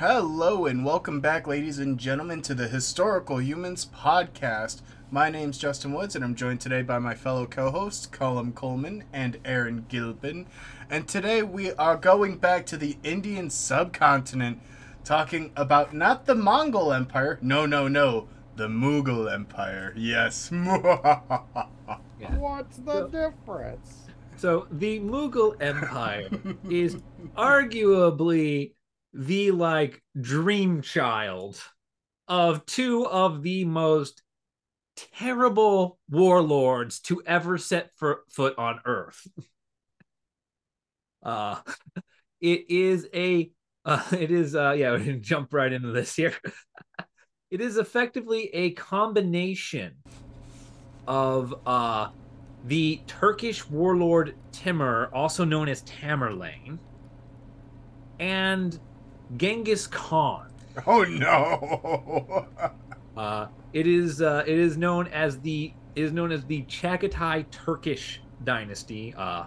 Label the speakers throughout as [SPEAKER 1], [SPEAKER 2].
[SPEAKER 1] Hello and welcome back, ladies and gentlemen, to the Historical Humans podcast. My name's Justin Woods, and I'm joined today by my fellow co-hosts, Colum Coleman and Aaron Gilpin. And today we are going back to the Indian subcontinent, talking about not the Mongol Empire, no, no, no, the Mughal Empire. Yes.
[SPEAKER 2] Yeah.
[SPEAKER 3] What's the difference?
[SPEAKER 2] So the Mughal Empire is arguably the like dream child of two of the most terrible warlords to ever set for, foot on Earth. Uh, it is a uh, it is uh yeah, we jump right into this here. it is effectively a combination of uh the Turkish warlord Timur, also known as Tamerlane, and Genghis Khan.
[SPEAKER 1] oh no.
[SPEAKER 2] Uh, it is uh, it is known as the is known as the Chagatai Turkish dynasty. Uh,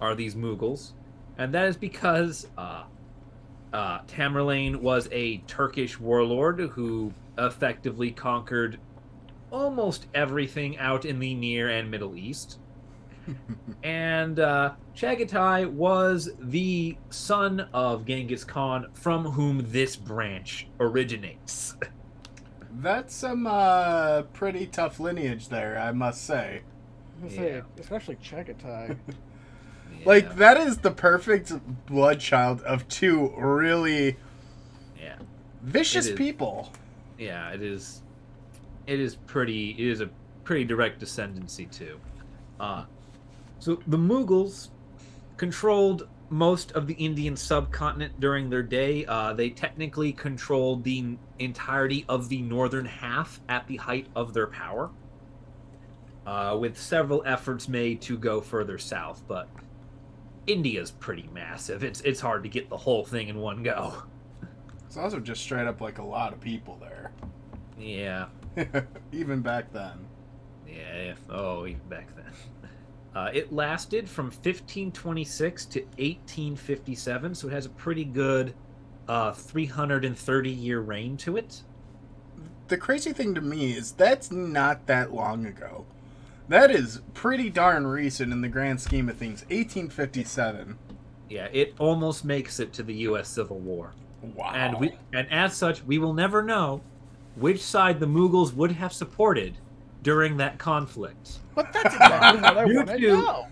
[SPEAKER 2] are these Mughals, and that is because uh, uh, Tamerlane was a Turkish warlord who effectively conquered almost everything out in the Near and Middle East. And uh, Chagatai was the son of Genghis Khan, from whom this branch originates.
[SPEAKER 1] That's some uh, pretty tough lineage there, I must say.
[SPEAKER 3] I was say,
[SPEAKER 2] Yeah.
[SPEAKER 3] especially Chagatai.
[SPEAKER 1] Like that is the perfect blood child of two really
[SPEAKER 2] yeah.
[SPEAKER 1] vicious people.
[SPEAKER 2] yeah it is it is pretty it is a pretty direct descendancy too uh so the mughals controlled most of the indian subcontinent during their day uh they technically controlled the entirety of the northern half at the height of their power uh with several efforts made to go further south but india's pretty massive it's it's hard to get the whole thing in one go
[SPEAKER 1] It's also just straight up like a lot of people there.
[SPEAKER 2] yeah
[SPEAKER 1] Even back then.
[SPEAKER 2] Yeah. Oh, even back then. Uh, it lasted from 1526 to 1857, so it has a pretty good uh, 330 year reign to it.
[SPEAKER 1] The crazy thing to me is that's not that long ago. That is pretty darn recent in the grand scheme of things. 1857.
[SPEAKER 2] Yeah, it almost makes it to the U.S. Civil War,
[SPEAKER 1] Wow.
[SPEAKER 2] and we and as such, we will never know which side the Mughals would have supported during that conflict.
[SPEAKER 3] But that's exactly what I want to know.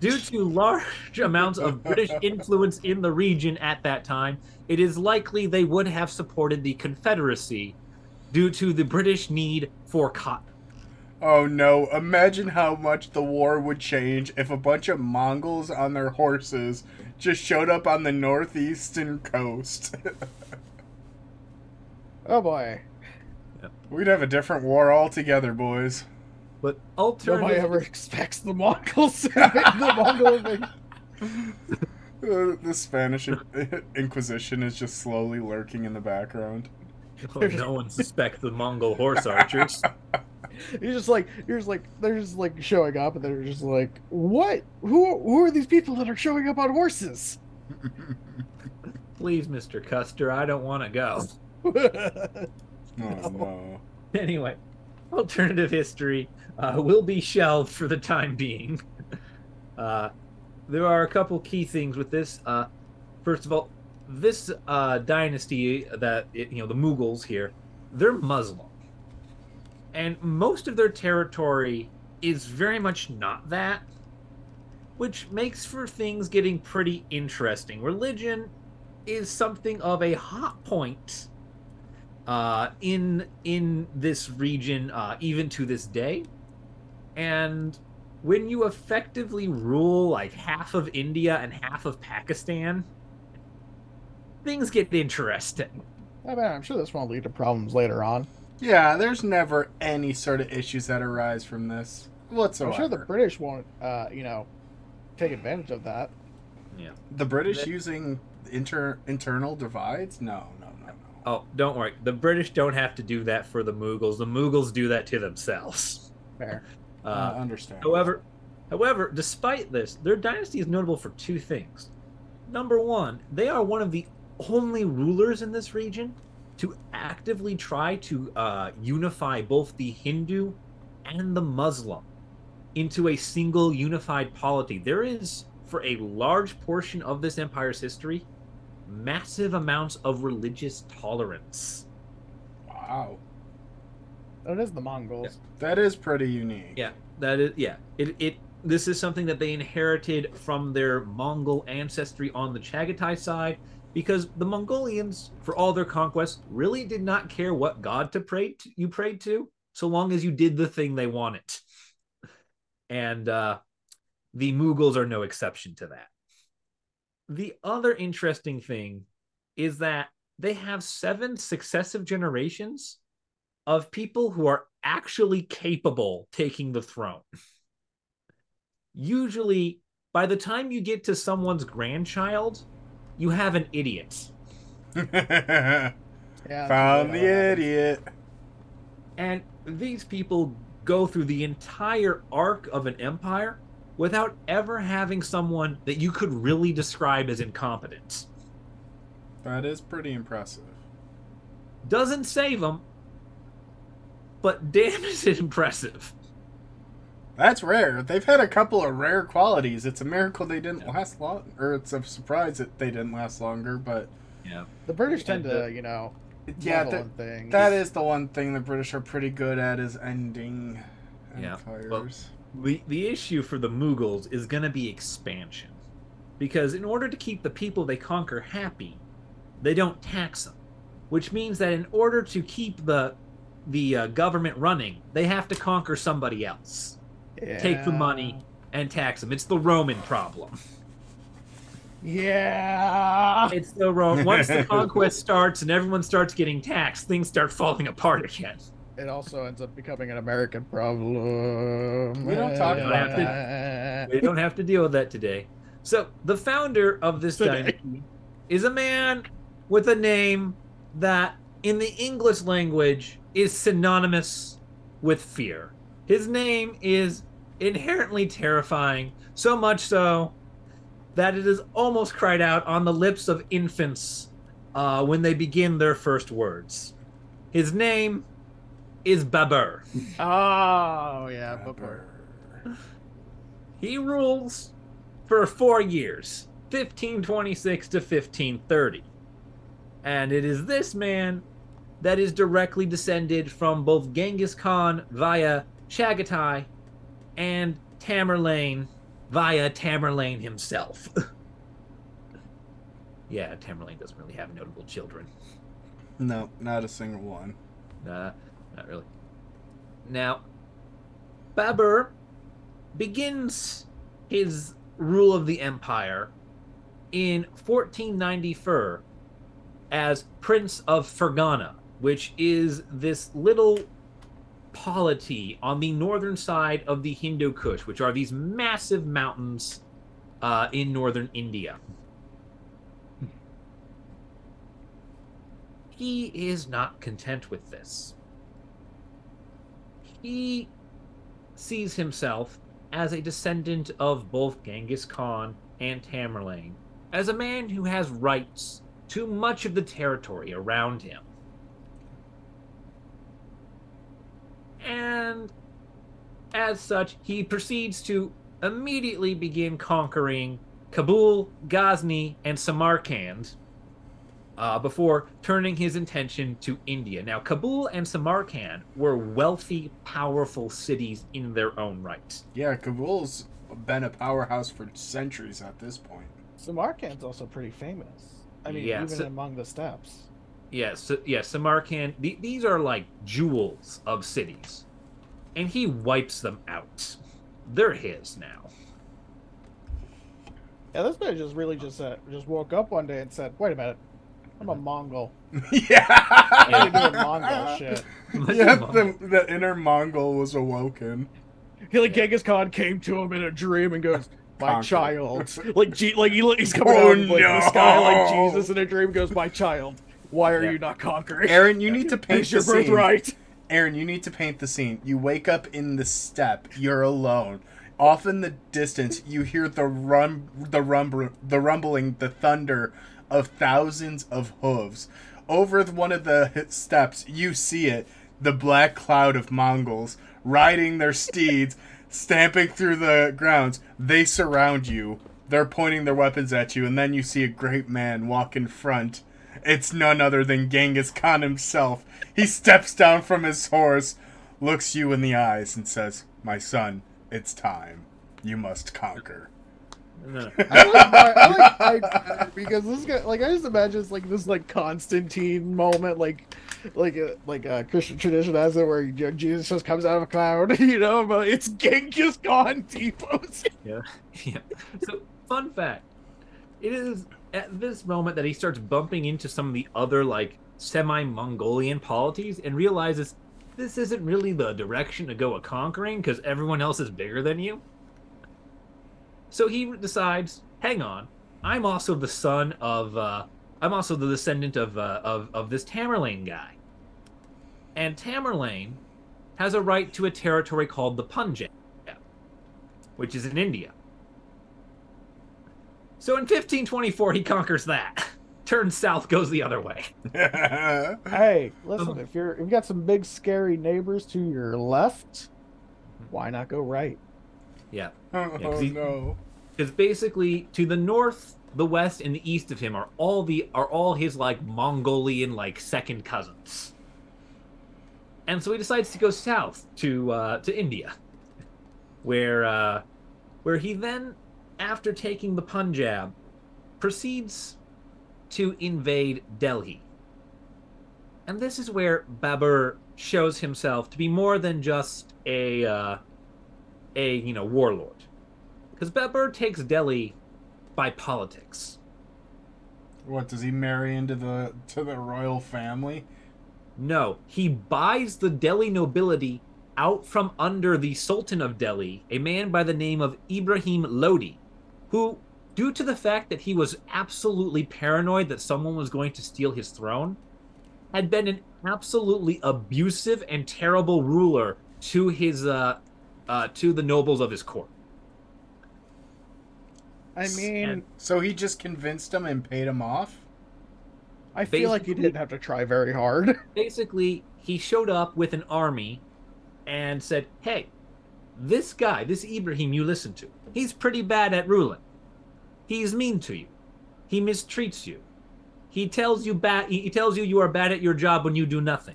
[SPEAKER 2] Due to large amounts of British influence in the region at that time, it is likely they would have supported the Confederacy due to the British need for cotton.
[SPEAKER 1] Oh no, imagine how much the war would change if a bunch of Mongols on their horses just showed up on the northeastern coast.
[SPEAKER 3] Oh boy.
[SPEAKER 1] We'd have a different war altogether, boys.
[SPEAKER 2] But
[SPEAKER 3] Nobody ever expects the Mongols to make the Mongol invasion.
[SPEAKER 1] Uh, the Spanish Inquisition is just slowly lurking in the background.
[SPEAKER 2] oh, no one suspects the Mongol horse archers.
[SPEAKER 3] You're just like you're just like they're just like showing up and they're just like what? Who who are these people that are showing up on horses?
[SPEAKER 2] Please, Mr. Custer, I don't want to go.
[SPEAKER 1] Oh no.
[SPEAKER 2] Anyway, alternative history uh, will be shelved for the time being. Uh, there are a couple key things with this. Uh, first of all, this uh, dynasty that it, you know the Mughals here, they're Muslim, and most of their territory is very much not that, which makes for things getting pretty interesting. Religion is something of a hot point uh, in in this region, uh, even to this day. And when you effectively rule like half of India and half of Pakistan, things get interesting.
[SPEAKER 3] I mean, I'm sure this won't lead to problems later on.
[SPEAKER 1] Yeah, there's never any sort of issues that arise from this whatsoever.
[SPEAKER 3] I'm sure the British won't, uh, you know, take advantage of that.
[SPEAKER 2] Yeah.
[SPEAKER 1] The British
[SPEAKER 2] The-
[SPEAKER 1] using inter internal divides? No.
[SPEAKER 2] Oh, don't worry. The British don't have to do that for the Mughals. The Mughals do that to themselves.
[SPEAKER 3] Fair.
[SPEAKER 1] Uh,
[SPEAKER 2] Uh,
[SPEAKER 1] understand.
[SPEAKER 2] However, however, despite this, their dynasty is notable for two things. Number one, they are one of the only rulers in this region to actively try to uh, unify both the Hindu and the Muslim into a single unified polity. There is, for a large portion of this empire's history, massive amounts of religious tolerance.
[SPEAKER 1] Wow.
[SPEAKER 3] That is the Mongols.
[SPEAKER 1] That is pretty unique.
[SPEAKER 2] Yeah, that is yeah. It it this is something that they inherited from their Mongol ancestry on the Chagatai side because the Mongolians, for all their conquests, really did not care what god to pray to, you prayed to, so long as you did the thing they wanted. And uh, the Mughals are no exception to that. The other interesting thing is that they have seven successive generations of people who are actually capable taking the throne. Usually, by the time you get to someone's grandchild, you have an idiot.
[SPEAKER 3] Yeah.
[SPEAKER 1] Found the
[SPEAKER 3] yeah.
[SPEAKER 1] idiot.
[SPEAKER 2] And these people go through the entire arc of an empire without ever having someone that you could really describe as incompetent.
[SPEAKER 1] That is pretty impressive.
[SPEAKER 2] Doesn't save them, but damn is it impressive.
[SPEAKER 1] That's rare. They've had a couple of rare qualities. It's a miracle they didn't
[SPEAKER 2] Yeah.
[SPEAKER 1] last long, or it's a surprise that they didn't last longer. But
[SPEAKER 2] Yeah.
[SPEAKER 3] The British tend
[SPEAKER 2] And
[SPEAKER 3] to, you know,
[SPEAKER 1] yeah,
[SPEAKER 3] level
[SPEAKER 1] that,
[SPEAKER 3] on
[SPEAKER 1] that is the one thing the British are pretty good at is ending
[SPEAKER 2] Yeah,
[SPEAKER 1] empires.
[SPEAKER 2] The, the issue for the Mughals is going to be expansion. Because in order to keep the people they conquer happy, they don't tax them. Which means that in order to keep the the uh, government running, they have to conquer somebody else take the money. and tax them. It's the Roman problem.
[SPEAKER 3] Yeah.
[SPEAKER 2] It's the Rome. Once the conquest starts and everyone starts getting taxed, things start falling apart again.
[SPEAKER 3] It also ends up becoming an American problem.
[SPEAKER 1] We don't talk
[SPEAKER 2] about it. We don't have to deal with that today. So the founder of this
[SPEAKER 3] Today.
[SPEAKER 2] dynasty is a man with a name that, in the English language, is synonymous with fear. His name is inherently terrifying, so much so that it is almost cried out on the lips of infants uh, when they begin their first words. His name is Babur.
[SPEAKER 3] Oh yeah, Babur.
[SPEAKER 2] He rules for four years, 1526 to 1530. And it is this man that is directly descended from both Genghis Khan via Chagatai and Tamerlane via Tamerlane himself. yeah, Tamerlane doesn't really have notable children.
[SPEAKER 1] No, not a single one.
[SPEAKER 2] Nah, not really. Now, Babur begins his rule of the empire in 1494 as Prince of Fergana, which is this little polity on the northern side of the Hindu Kush, which are these massive mountains uh, in northern India. He is not content with this. He sees himself as a descendant of both Genghis Khan and Tamerlane, as a man who has rights to much of the territory around him. And as such, he proceeds to immediately begin conquering Kabul, Ghazni, and Samarkand uh, before turning his attention to India. Now, Kabul and Samarkand were wealthy, powerful cities in their own right.
[SPEAKER 1] Yeah, Kabul's been a powerhouse for centuries at this point.
[SPEAKER 3] Samarkand's also pretty famous. I mean,
[SPEAKER 2] Yeah,
[SPEAKER 3] even
[SPEAKER 2] so-
[SPEAKER 3] among the steppes.
[SPEAKER 2] Yes, yeah, Samarkand. The, these are like jewels of cities, and he wipes them out. They're his now.
[SPEAKER 3] Yeah, this guy just really just uh, just woke up one day and said, "Wait a minute, I'm a Mongol.
[SPEAKER 1] yeah.
[SPEAKER 3] I'm doing Mongol shit."
[SPEAKER 1] Yeah, the, the inner Mongol was awoken.
[SPEAKER 3] He like Genghis Khan came to him in a dream and goes, "My
[SPEAKER 1] Conquer.
[SPEAKER 3] child." Like, G- like he, he's coming
[SPEAKER 1] Oh,
[SPEAKER 3] out of like, the sky like
[SPEAKER 1] no.
[SPEAKER 3] Jesus in a dream. Goes, "My child, why are
[SPEAKER 2] Yeah.
[SPEAKER 3] you not conquering?"
[SPEAKER 1] Aaron, you need to paint
[SPEAKER 3] It's your
[SPEAKER 1] the scene.
[SPEAKER 3] birthright.
[SPEAKER 1] Aaron, you need to paint the scene. You wake up in the steppe. You're alone. Off in the distance, you hear the rum, the rumble, the rumbling, the thunder of thousands of hooves. Over one of the steps, you see it the black cloud of Mongols riding their steeds, stamping through the grounds. They surround you. They're pointing their weapons at you, and then you see a great man walk in front. It's none other than Genghis Khan himself. He steps down from his horse, looks you in the eyes, and says, My son, it's time. You must conquer.
[SPEAKER 2] No, no.
[SPEAKER 3] I like, I, I like I, because this guy, like, I just imagine it's like this, like Constantine moment, like, like a like a Christian tradition has it, where you know, Jesus just comes out of a cloud, you know, but it's Genghis Khan T-pose.
[SPEAKER 2] Yeah. yeah. So, fun fact it is at this moment that he starts bumping into some of the other, like, semi Mongolian polities and realizes this isn't really the direction to go a conquering because everyone else is bigger than you. So he decides, hang on, I'm also the son of, uh, I'm also the descendant of, uh, of, of this Tamerlane guy. And Tamerlane has a right to a territory called the Punjab, which is in India. So in 1524, he conquers that. Turns south, goes the other way.
[SPEAKER 3] Hey, listen,
[SPEAKER 2] Um,
[SPEAKER 3] if you're if you got some big scary neighbors to your left, why not go right?
[SPEAKER 2] Yeah.
[SPEAKER 1] oh
[SPEAKER 2] 'cause he-
[SPEAKER 1] no.
[SPEAKER 2] Because basically, to the north, the west, and the east of him are all the are all his like Mongolian like second cousins. And so he decides to go south to uh, to India, where uh, where he then, after taking the Punjab, proceeds to invade Delhi. And this is where Babur shows himself to be more than just a uh, a you know warlord because Babur takes Delhi by politics.
[SPEAKER 1] What does he marry into the to the royal family?
[SPEAKER 2] No, he buys the Delhi nobility out from under the Sultan of Delhi, a man by the name of Ibrahim Lodi, who, due to the fact that he was absolutely paranoid that someone was going to steal his throne, had been an absolutely abusive and terrible ruler to his uh, uh, to the nobles of his court.
[SPEAKER 3] I mean,
[SPEAKER 2] And-
[SPEAKER 1] So he just convinced him and paid him off?
[SPEAKER 3] I feel like
[SPEAKER 2] basically-
[SPEAKER 3] didn't have to try very hard.
[SPEAKER 2] basically he showed up with an army and said, "Hey, this guy, this Ibrahim you listen to, he's pretty bad at ruling. He's mean to you. He mistreats you. He tells you bad he he tells you you are bad at your job when you do nothing.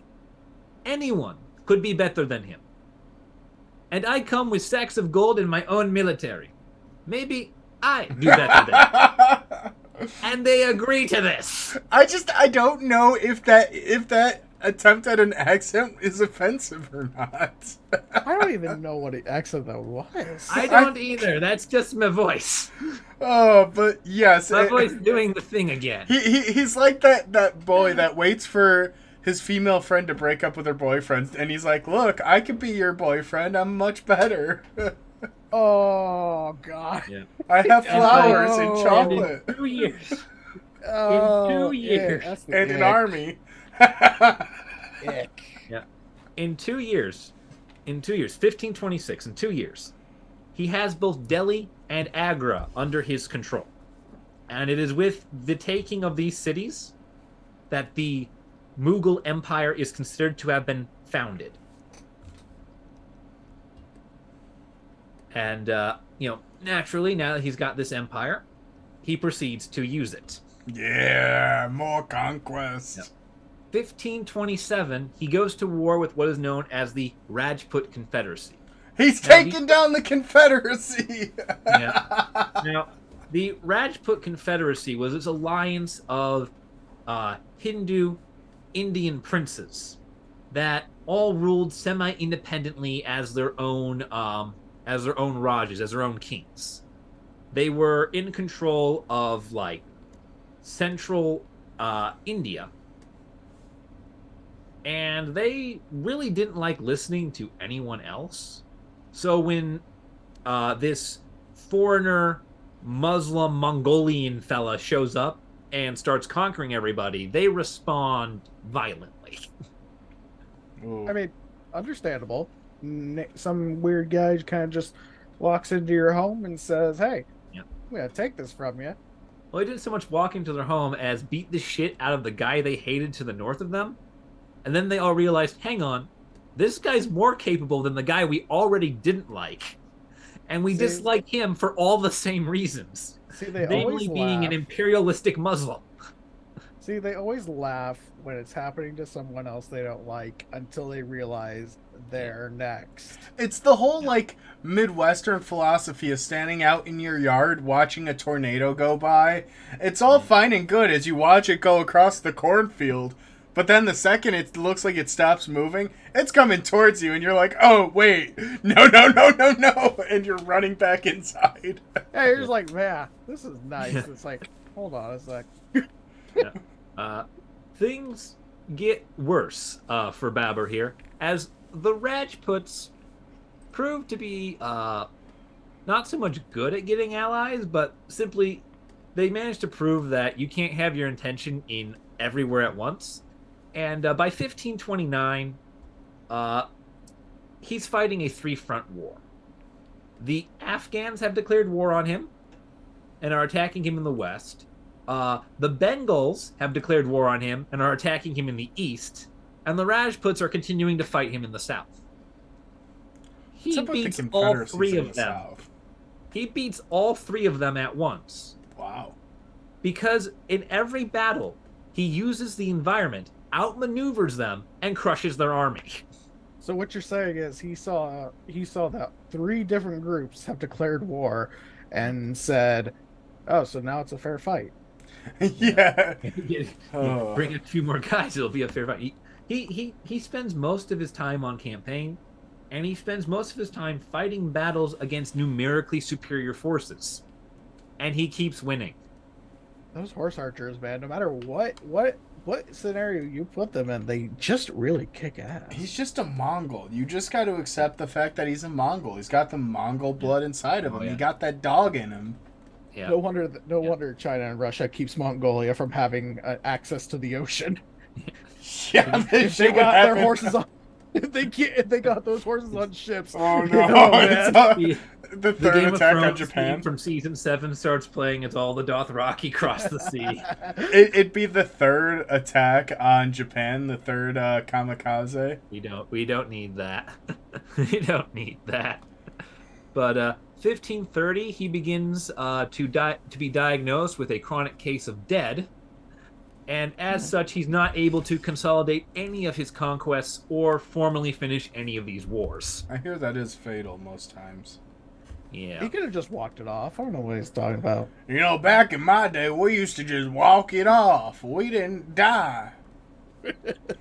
[SPEAKER 2] Anyone could be better than him. And I come with sacks of gold and my own military. Maybe I do better than him. And they agree to this.
[SPEAKER 1] I just I don't know if that if that attempt at an accent is offensive or not.
[SPEAKER 3] I don't even know what accent that was.
[SPEAKER 2] I don't either. That's just my voice.
[SPEAKER 1] oh, but yes,
[SPEAKER 2] My
[SPEAKER 1] it-
[SPEAKER 2] voice doing the thing again.
[SPEAKER 1] He, he he's like that that boy that waits for his female friend to break up with her boyfriend, and he's like, "Look, I could be your boyfriend. I'm much better.
[SPEAKER 3] Oh God.
[SPEAKER 2] Yeah.
[SPEAKER 1] I have flowers and
[SPEAKER 3] Oh.
[SPEAKER 1] chocolate
[SPEAKER 2] In two years.
[SPEAKER 3] Oh,
[SPEAKER 2] two
[SPEAKER 3] yeah,
[SPEAKER 2] years.
[SPEAKER 3] that's the
[SPEAKER 1] and an army."
[SPEAKER 3] Ick.
[SPEAKER 2] In two years, in two years, 1526, in two years, he has both Delhi and Agra under his control. And it is with the taking of these cities that the Mughal Empire is considered to have been founded. And, uh, you know, naturally, now that he's got this empire, he proceeds to use it.
[SPEAKER 1] yeah, more conquest.
[SPEAKER 2] Yep. 1527, he goes to war with what is known as the Rajput Confederacy.
[SPEAKER 1] He's
[SPEAKER 2] Now,
[SPEAKER 1] taking down the Confederacy.
[SPEAKER 2] Yeah. Now, the Rajput Confederacy was this alliance of uh, Hindu Indian princes that all ruled semi-independently as their own um, as their own rajas, as their own kings. They were in control of like central uh, India, and they really didn't like listening to anyone else. So when uh, this foreigner Muslim Mongolian fella shows up and starts conquering everybody, they respond violently.
[SPEAKER 3] I mean, understandable. Some weird guy kind of just walks into your home and says, "Hey,
[SPEAKER 2] Yep.
[SPEAKER 3] I'm gonna take this from you."
[SPEAKER 2] Well, they didn't so much walk into their home as beat the shit out of the guy they hated to the north of them. And then they all realized, hang on, this guy's more capable than the guy we already didn't like. And we
[SPEAKER 3] See-
[SPEAKER 2] dislike him for all the same reasons.
[SPEAKER 3] See, they
[SPEAKER 2] namely
[SPEAKER 3] always
[SPEAKER 2] being
[SPEAKER 3] laugh.
[SPEAKER 2] an imperialistic Muslim.
[SPEAKER 3] See, they always laugh when it's happening to someone else they don't like until they realize they're next.
[SPEAKER 1] It's the whole like Midwestern philosophy of standing out in your yard watching a tornado go by. It's all mm. fine and good as you watch it go across the cornfield, but then the second it looks like it stops moving, it's coming towards you, and you're like, "Oh wait, no, no, no, no, no!" And you're running back inside.
[SPEAKER 3] Hey, you're just like, man, this is nice. It's like, hold on a sec.
[SPEAKER 2] Uh, things get worse uh, for Babur here, as the Rajputs prove to be uh, not so much good at getting allies, but simply they manage to prove that you can't have your intention in everywhere at once. And uh, by 1529, uh, he's fighting a three front war. The Afghans have declared war on him and are attacking him in the west. Uh, the Bengals have declared war on him and are attacking him in the east, and the Rajputs are continuing to fight him in the south. He
[SPEAKER 1] What's up with the
[SPEAKER 2] beats all three of
[SPEAKER 1] the
[SPEAKER 2] them.
[SPEAKER 1] South?
[SPEAKER 2] He beats all three of them at once
[SPEAKER 1] Wow.
[SPEAKER 2] because in every battle, he uses the environment, outmaneuvers them, and crushes their army.
[SPEAKER 3] So what you're saying is he saw he saw that three different groups have declared war and said, "Oh, so now it's a fair fight."
[SPEAKER 1] yeah. Oh.
[SPEAKER 2] Bring a few more guys; it'll be a fair fight. He, he he he spends most of his time on campaign, and he spends most of his time fighting battles against numerically superior forces, and he keeps winning.
[SPEAKER 3] Those horse archers, man, no matter what what what scenario you put them in, they just really kick ass.
[SPEAKER 1] He's just a Mongol. You just got to accept the fact that he's a Mongol. He's got the Mongol blood inside of
[SPEAKER 2] Oh,
[SPEAKER 1] him.
[SPEAKER 2] yeah.
[SPEAKER 1] He got that dog in him.
[SPEAKER 2] Yeah.
[SPEAKER 3] No wonder that, no
[SPEAKER 2] Yeah.
[SPEAKER 3] wonder China and Russia keeps Mongolia from having uh, access to the ocean.
[SPEAKER 1] Yeah,
[SPEAKER 3] if they got their horses on if they get if they got those horses on ships.
[SPEAKER 1] Oh
[SPEAKER 3] you
[SPEAKER 1] no!
[SPEAKER 3] know,
[SPEAKER 1] it's
[SPEAKER 3] man.
[SPEAKER 1] all-
[SPEAKER 2] The-
[SPEAKER 1] the
[SPEAKER 2] The
[SPEAKER 1] third
[SPEAKER 2] Game of
[SPEAKER 1] attack on
[SPEAKER 2] Thrones
[SPEAKER 1] Japan.
[SPEAKER 2] from season seven starts playing. It's all the Dothraki cross the sea.
[SPEAKER 1] It, it'd be the third attack on Japan, the third uh, kamikaze.
[SPEAKER 2] We don't we don't need that. we don't need that. But uh 1530 he begins uh to die to be diagnosed with a chronic case of dead. And as such he's not able to consolidate any of his conquests or formally finish any of these wars.
[SPEAKER 1] I hear that is fatal most times.
[SPEAKER 2] Yeah.
[SPEAKER 3] He could have just walked it off. I don't know what he's talking about.
[SPEAKER 1] You know, back in my day, we used to just walk it off. We didn't die.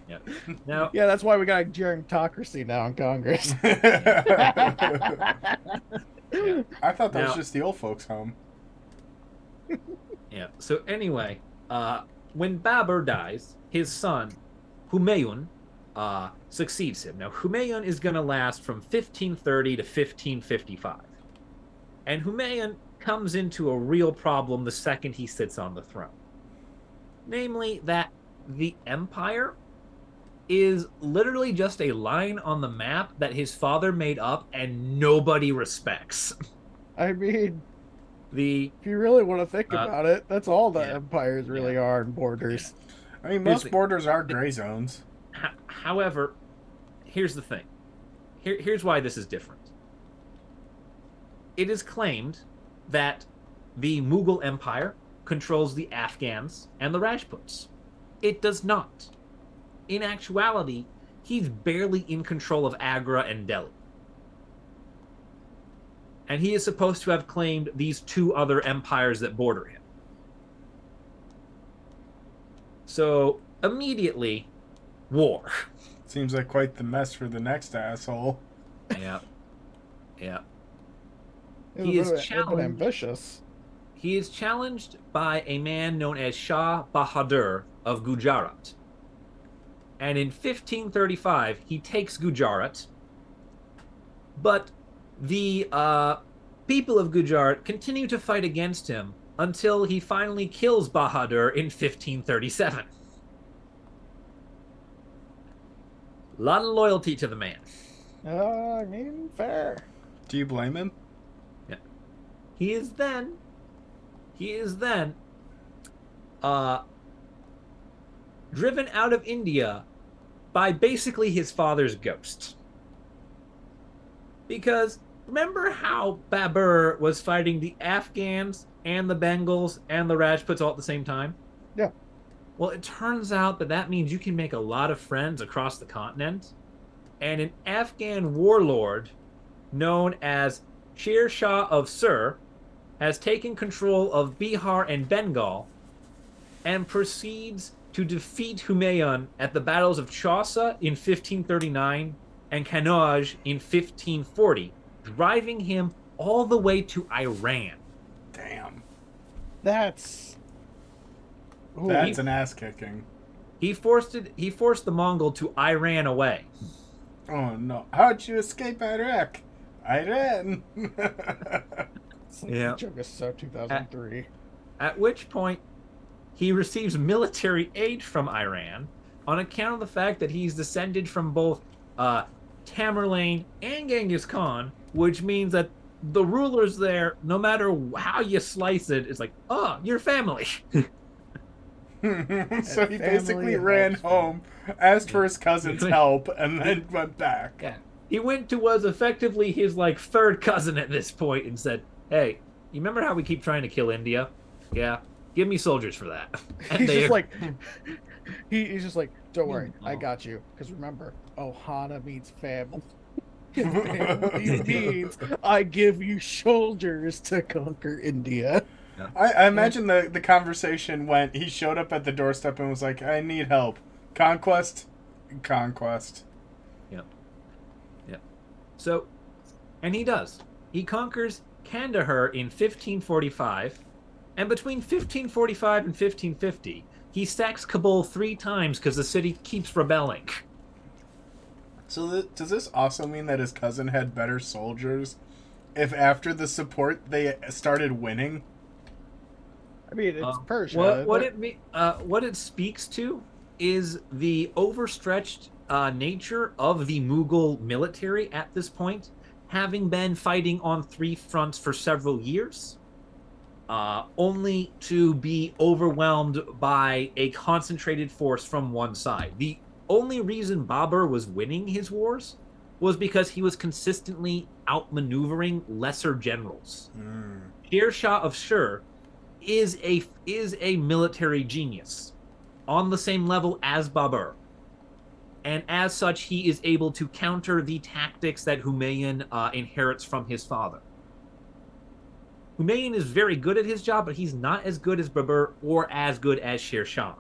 [SPEAKER 1] yeah.
[SPEAKER 2] Now
[SPEAKER 3] Yeah, that's why we got a gerontocracy now in Congress.
[SPEAKER 1] I thought that was just the old folks' home.
[SPEAKER 2] Yeah. So anyway, uh, when Babur dies, his son Humayun uh, succeeds him. Now Humayun is going to last from 1530 to 1555, and Humayun comes into a real problem the second he sits on the throne. Namely, that the empire is literally just a line on the map that his father made up and nobody respects.
[SPEAKER 3] I mean,
[SPEAKER 2] The
[SPEAKER 3] if you really want to think
[SPEAKER 2] Uh,
[SPEAKER 3] about it, that's all the
[SPEAKER 2] yeah.
[SPEAKER 3] empires really are in borders.
[SPEAKER 1] I mean, most
[SPEAKER 2] the-
[SPEAKER 1] borders are gray zones.
[SPEAKER 2] However, here's the thing. Here, here's why this is different. It is claimed that the Mughal Empire controls the Afghans and the Rajputs. It does not. In actuality, he's barely in control of Agra and Delhi. And he is supposed to have claimed these two other empires that border him. So, immediately, war.
[SPEAKER 1] Seems like quite the mess for the next asshole.
[SPEAKER 2] yeah. Yeah.
[SPEAKER 3] It
[SPEAKER 2] He is
[SPEAKER 3] bit-
[SPEAKER 2] challenged.
[SPEAKER 3] ambitious.
[SPEAKER 2] He is challenged by a man known as Shah Bahadur of Gujarat. And in 1535, he takes Gujarat. But the uh, people of Gujarat continue to fight against him until he finally kills Bahadur in 1537. A lot of loyalty to the man.
[SPEAKER 3] Uh, I mean, fair.
[SPEAKER 1] Do you blame him?
[SPEAKER 2] He is then, he is then uh, driven out of India by basically his father's ghost. Because remember how Babur was fighting the Afghans and the Bengals and the Rajputs all at the same time?
[SPEAKER 3] Yeah.
[SPEAKER 2] Well, it turns out that that means you can make a lot of friends across the continent. And an Afghan warlord known as Sher Shah of Sur has taken control of Bihar and Bengal and proceeds to defeat Humayun at the battles of Chausa in 1539 and Kanauj in 1540, driving him all the way to Iran.
[SPEAKER 1] Damn.
[SPEAKER 3] That's. Ooh,
[SPEAKER 1] That's an ass kicking.
[SPEAKER 2] He forced it, he forced the Mongol to Iran away.
[SPEAKER 1] Oh no. How'd you escape Iraq? Iran.
[SPEAKER 3] it's like
[SPEAKER 2] Yeah.
[SPEAKER 3] Joke is 2003.
[SPEAKER 2] At which point, he receives military aid from Iran on account of the fact that he's descended from both uh, Tamerlane and Genghis Khan, which means that the rulers there, no matter how you slice it, it's like, oh, your family.
[SPEAKER 1] so he basically ran home, asked for his cousin's help, and then went back.
[SPEAKER 2] Yeah. He went to was effectively his like third cousin at this point and said, "Hey, you remember how we keep trying to kill India? Yeah, give me soldiers for that." And
[SPEAKER 3] He's
[SPEAKER 2] they-
[SPEAKER 3] just like. He, he's just like, don't worry, I
[SPEAKER 2] Oh.
[SPEAKER 3] got you. Because remember, Ohana means family. family means I give you soldiers to conquer India.
[SPEAKER 1] I, I imagine the, the conversation went. He showed up at the doorstep and was like, "I need help. Conquest, conquest." Yep. Yep.
[SPEAKER 2] So, and he does. He conquers Kandahar in 1545, and between 1545 and 1550, he sacks Kabul three times because the city keeps rebelling.
[SPEAKER 1] So th- does this also mean that his cousin had better soldiers? If after the support they started winning,
[SPEAKER 3] I mean, it's
[SPEAKER 2] Uh,
[SPEAKER 3] Persia.
[SPEAKER 2] What what it me- uh, what it speaks to is the overstretched uh, nature of the Mughal military at this point, having been fighting on three fronts for several years, uh, only to be overwhelmed by a concentrated force from one side. The only reason Babur was winning his wars was because he was consistently outmaneuvering lesser generals.
[SPEAKER 1] Hmm.
[SPEAKER 2] Sher Shah of Shur is a is a military genius on the same level as Babur. And as such, he is able to counter the tactics that Humayun uh, inherits from his father. Humayun is very good at his job, but he's not as good as Babur or as good as Sher Shah.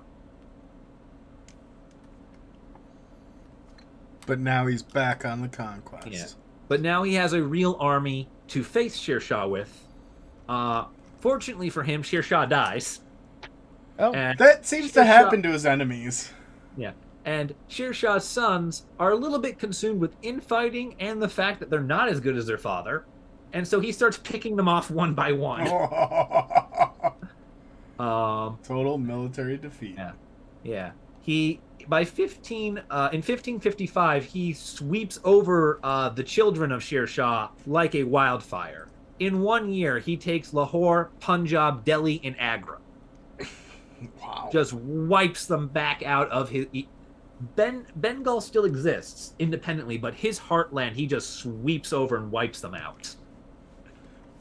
[SPEAKER 1] but now he's back on the conquest.
[SPEAKER 2] Yeah. But now he has a real army to face Sher Shah with. Uh, fortunately for him, Sher Shah dies.
[SPEAKER 3] Oh,
[SPEAKER 2] And
[SPEAKER 1] That seems to
[SPEAKER 2] Sher Shah-
[SPEAKER 1] happen to his enemies.
[SPEAKER 2] And Sher Shah's sons are a little bit consumed with infighting and the fact that they're not as good as their father. And so he starts picking them off one by one. Um,
[SPEAKER 1] Total military defeat.
[SPEAKER 2] Yeah. yeah. He by 15 uh, in 1555 he sweeps over uh, the children of Sher Shah like a wildfire. In one year, he takes Lahore, Punjab, Delhi, and Agra.
[SPEAKER 1] Wow.
[SPEAKER 2] just wipes them back out of his. He- ben Bengal still exists independently, but his heartland he just sweeps over and wipes them out.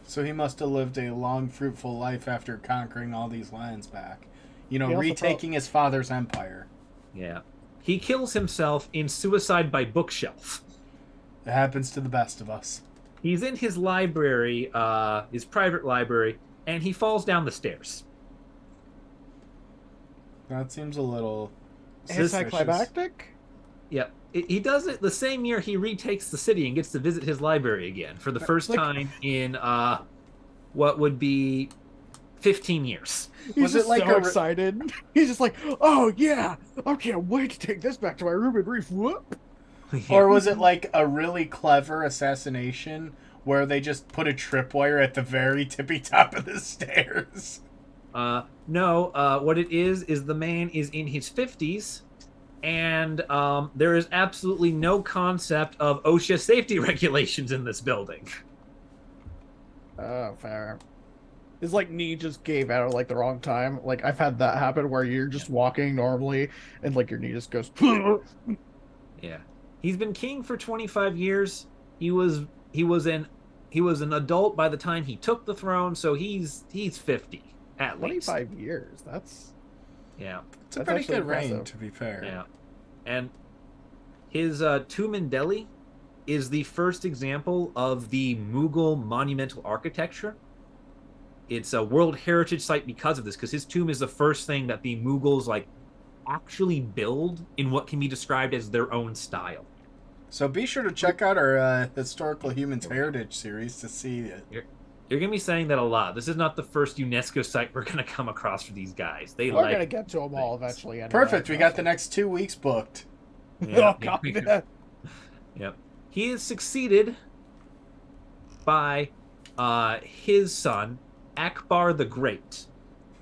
[SPEAKER 1] So he must have lived a long, fruitful life after conquering all these lands back. You know,
[SPEAKER 3] He also
[SPEAKER 1] retaking his father's empire.
[SPEAKER 2] Yeah, he kills himself in suicide by bookshelf.
[SPEAKER 1] It happens to the best of us.
[SPEAKER 2] He's in his library, uh, his private library, and he falls down the stairs.
[SPEAKER 1] That seems a little suspicious.
[SPEAKER 3] Anticlimactic.
[SPEAKER 2] Yep. It- He does it the same year he retakes the city and gets to visit his library again for the first
[SPEAKER 3] like-
[SPEAKER 2] time in uh, what would be 15 years.
[SPEAKER 3] He's
[SPEAKER 1] Was it
[SPEAKER 3] just
[SPEAKER 1] like
[SPEAKER 3] so
[SPEAKER 1] a
[SPEAKER 3] excited. He's just like, oh yeah, I can't wait to take this back to my room and reef. Whoop.
[SPEAKER 1] Or was it like a really clever assassination where they just put a tripwire at the very tippy top of the stairs?
[SPEAKER 2] Uh, no, uh, what it is is the man is in his 50s, and um, there is absolutely no concept of OSHA safety regulations in this building.
[SPEAKER 3] Oh, fair. his like knee just gave out at like the wrong time. Like I've had that happen where you're just walking normally and like your knee just goes.
[SPEAKER 2] Yeah. He's been king for 25 years. He was he was an he was an adult by the time he took the throne, so he's he's 50 at least.
[SPEAKER 3] 25 years. That's
[SPEAKER 2] Yeah.
[SPEAKER 1] It's a
[SPEAKER 3] That's
[SPEAKER 1] pretty good reign, to be fair.
[SPEAKER 2] Yeah. And his uh tomb in Delhi is the first example of the Mughal monumental architecture. It's a World Heritage Site because of this, because his tomb is the first thing that the Mughals like actually build in what can be described as their own style.
[SPEAKER 1] So be sure to check out our uh, historical humans heritage series to see it.
[SPEAKER 2] You're gonna be saying that a lot. This is not the first UNESCO site we're gonna come across for these guys. They
[SPEAKER 3] we're
[SPEAKER 2] like
[SPEAKER 3] gonna get to them all eventually. Anyway,
[SPEAKER 1] Perfect. We got the next two weeks booked.
[SPEAKER 2] Yeah.
[SPEAKER 3] oh god.
[SPEAKER 2] Yep. He is succeeded by uh, his son, Akbar the Great,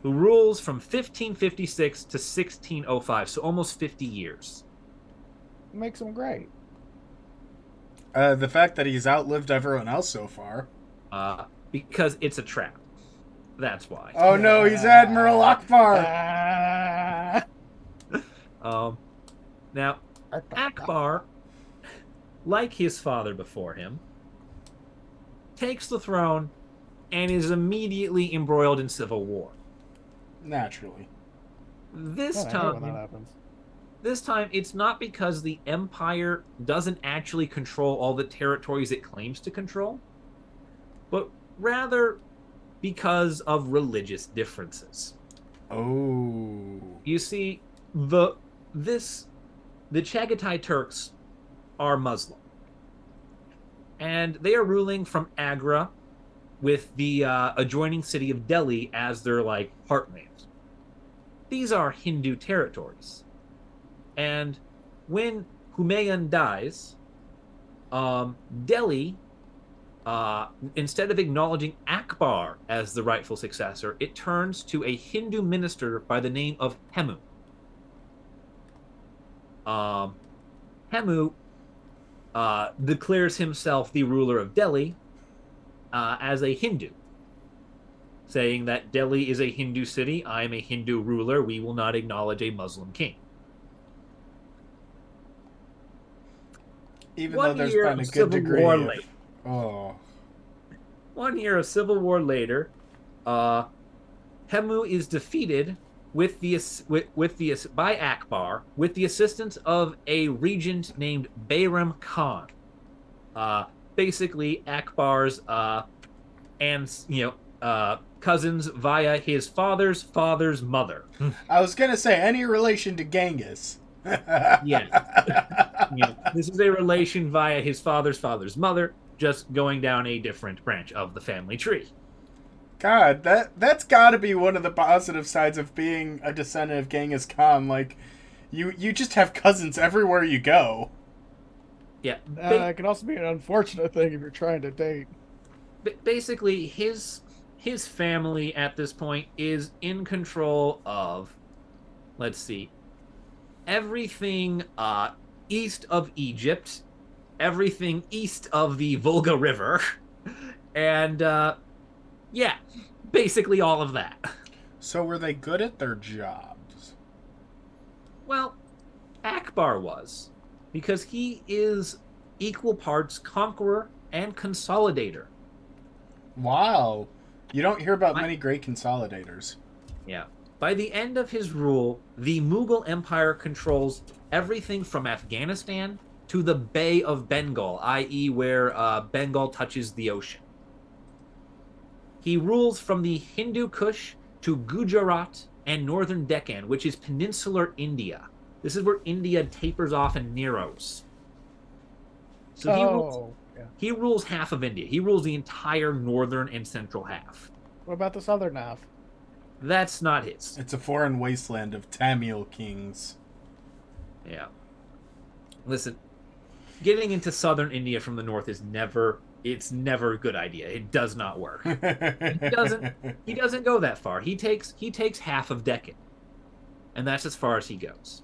[SPEAKER 2] who rules from 1556 to 1605, so almost 50 years.
[SPEAKER 3] Makes him great.
[SPEAKER 1] Uh, the fact that he's outlived everyone else so far.
[SPEAKER 2] Uh, because it's a trap. That's why.
[SPEAKER 1] Oh no, he's Admiral Ackbar.
[SPEAKER 3] Ah.
[SPEAKER 2] Um, now, Akbar, like his father before him, takes the throne and is immediately embroiled in civil war.
[SPEAKER 1] Naturally.
[SPEAKER 2] This
[SPEAKER 3] God, I when that
[SPEAKER 2] time,
[SPEAKER 3] happens.
[SPEAKER 2] this time it's not because the empire doesn't actually control all the territories it claims to control, but rather because of religious differences.
[SPEAKER 1] Oh.
[SPEAKER 2] You see, the this the Chagatai Turks are Muslim, and they are ruling from Agra, with the uh, adjoining city of Delhi as their like heartland. These are Hindu territories, and when Humayun dies, um, Delhi. Uh, instead of acknowledging Akbar as the rightful successor, it turns to a Hindu minister by the name of Hemu. Um, Hemu uh, declares himself the ruler of Delhi uh, as a Hindu, saying that Delhi is a Hindu city. I am a Hindu ruler. We will not acknowledge a Muslim king.
[SPEAKER 1] Even
[SPEAKER 2] One
[SPEAKER 1] though there's
[SPEAKER 2] year
[SPEAKER 1] been a good
[SPEAKER 2] civil
[SPEAKER 1] degree
[SPEAKER 2] war
[SPEAKER 1] of...
[SPEAKER 2] later,
[SPEAKER 1] Oh.
[SPEAKER 2] one year of civil war later, uh, Hemu is defeated with the with, with the by Akbar with the assistance of a regent named Bayram Khan. Uh, basically, Akbar's uh, and you know uh, cousins via his father's father's mother.
[SPEAKER 1] I was gonna say any relation to Genghis.
[SPEAKER 2] Yeah. You know, this is a relation via his father's father's mother, just going down a different branch of the family tree.
[SPEAKER 1] God, that that's got to be one of the positive sides of being a descendant of Genghis Khan. Like, you you just have cousins everywhere you go.
[SPEAKER 2] Yeah,
[SPEAKER 3] Uh, it can also be an unfortunate thing if you're trying to date.
[SPEAKER 2] ba- basically his his family at this point is in control of let's see everything uh east of Egypt everything east of the Volga River and uh yeah basically all of that
[SPEAKER 1] So were they good at their jobs?
[SPEAKER 2] well Akbar was because he is equal parts conqueror and consolidator
[SPEAKER 1] Wow. You don't hear about
[SPEAKER 2] I-
[SPEAKER 1] many great consolidators.
[SPEAKER 2] Yeah. By the end of his rule, the Mughal Empire controls everything from Afghanistan to the Bay of Bengal, i.e., where uh, Bengal touches the ocean. He rules from the Hindu Kush to Gujarat and northern Deccan, which is peninsular India. This is where India tapers off and narrows. So he, rules,
[SPEAKER 3] oh, yeah.
[SPEAKER 2] he rules half of India. He rules the entire northern and central half.
[SPEAKER 3] What about the southern half?
[SPEAKER 2] That's not his.
[SPEAKER 1] It's a foreign wasteland of Tamil kings.
[SPEAKER 2] Yeah. Listen, getting into southern India from the north is never it's never a good idea. It does not work. doesn't- he doesn't go that far. He takes he takes half of Deccan. And that's as far as he goes.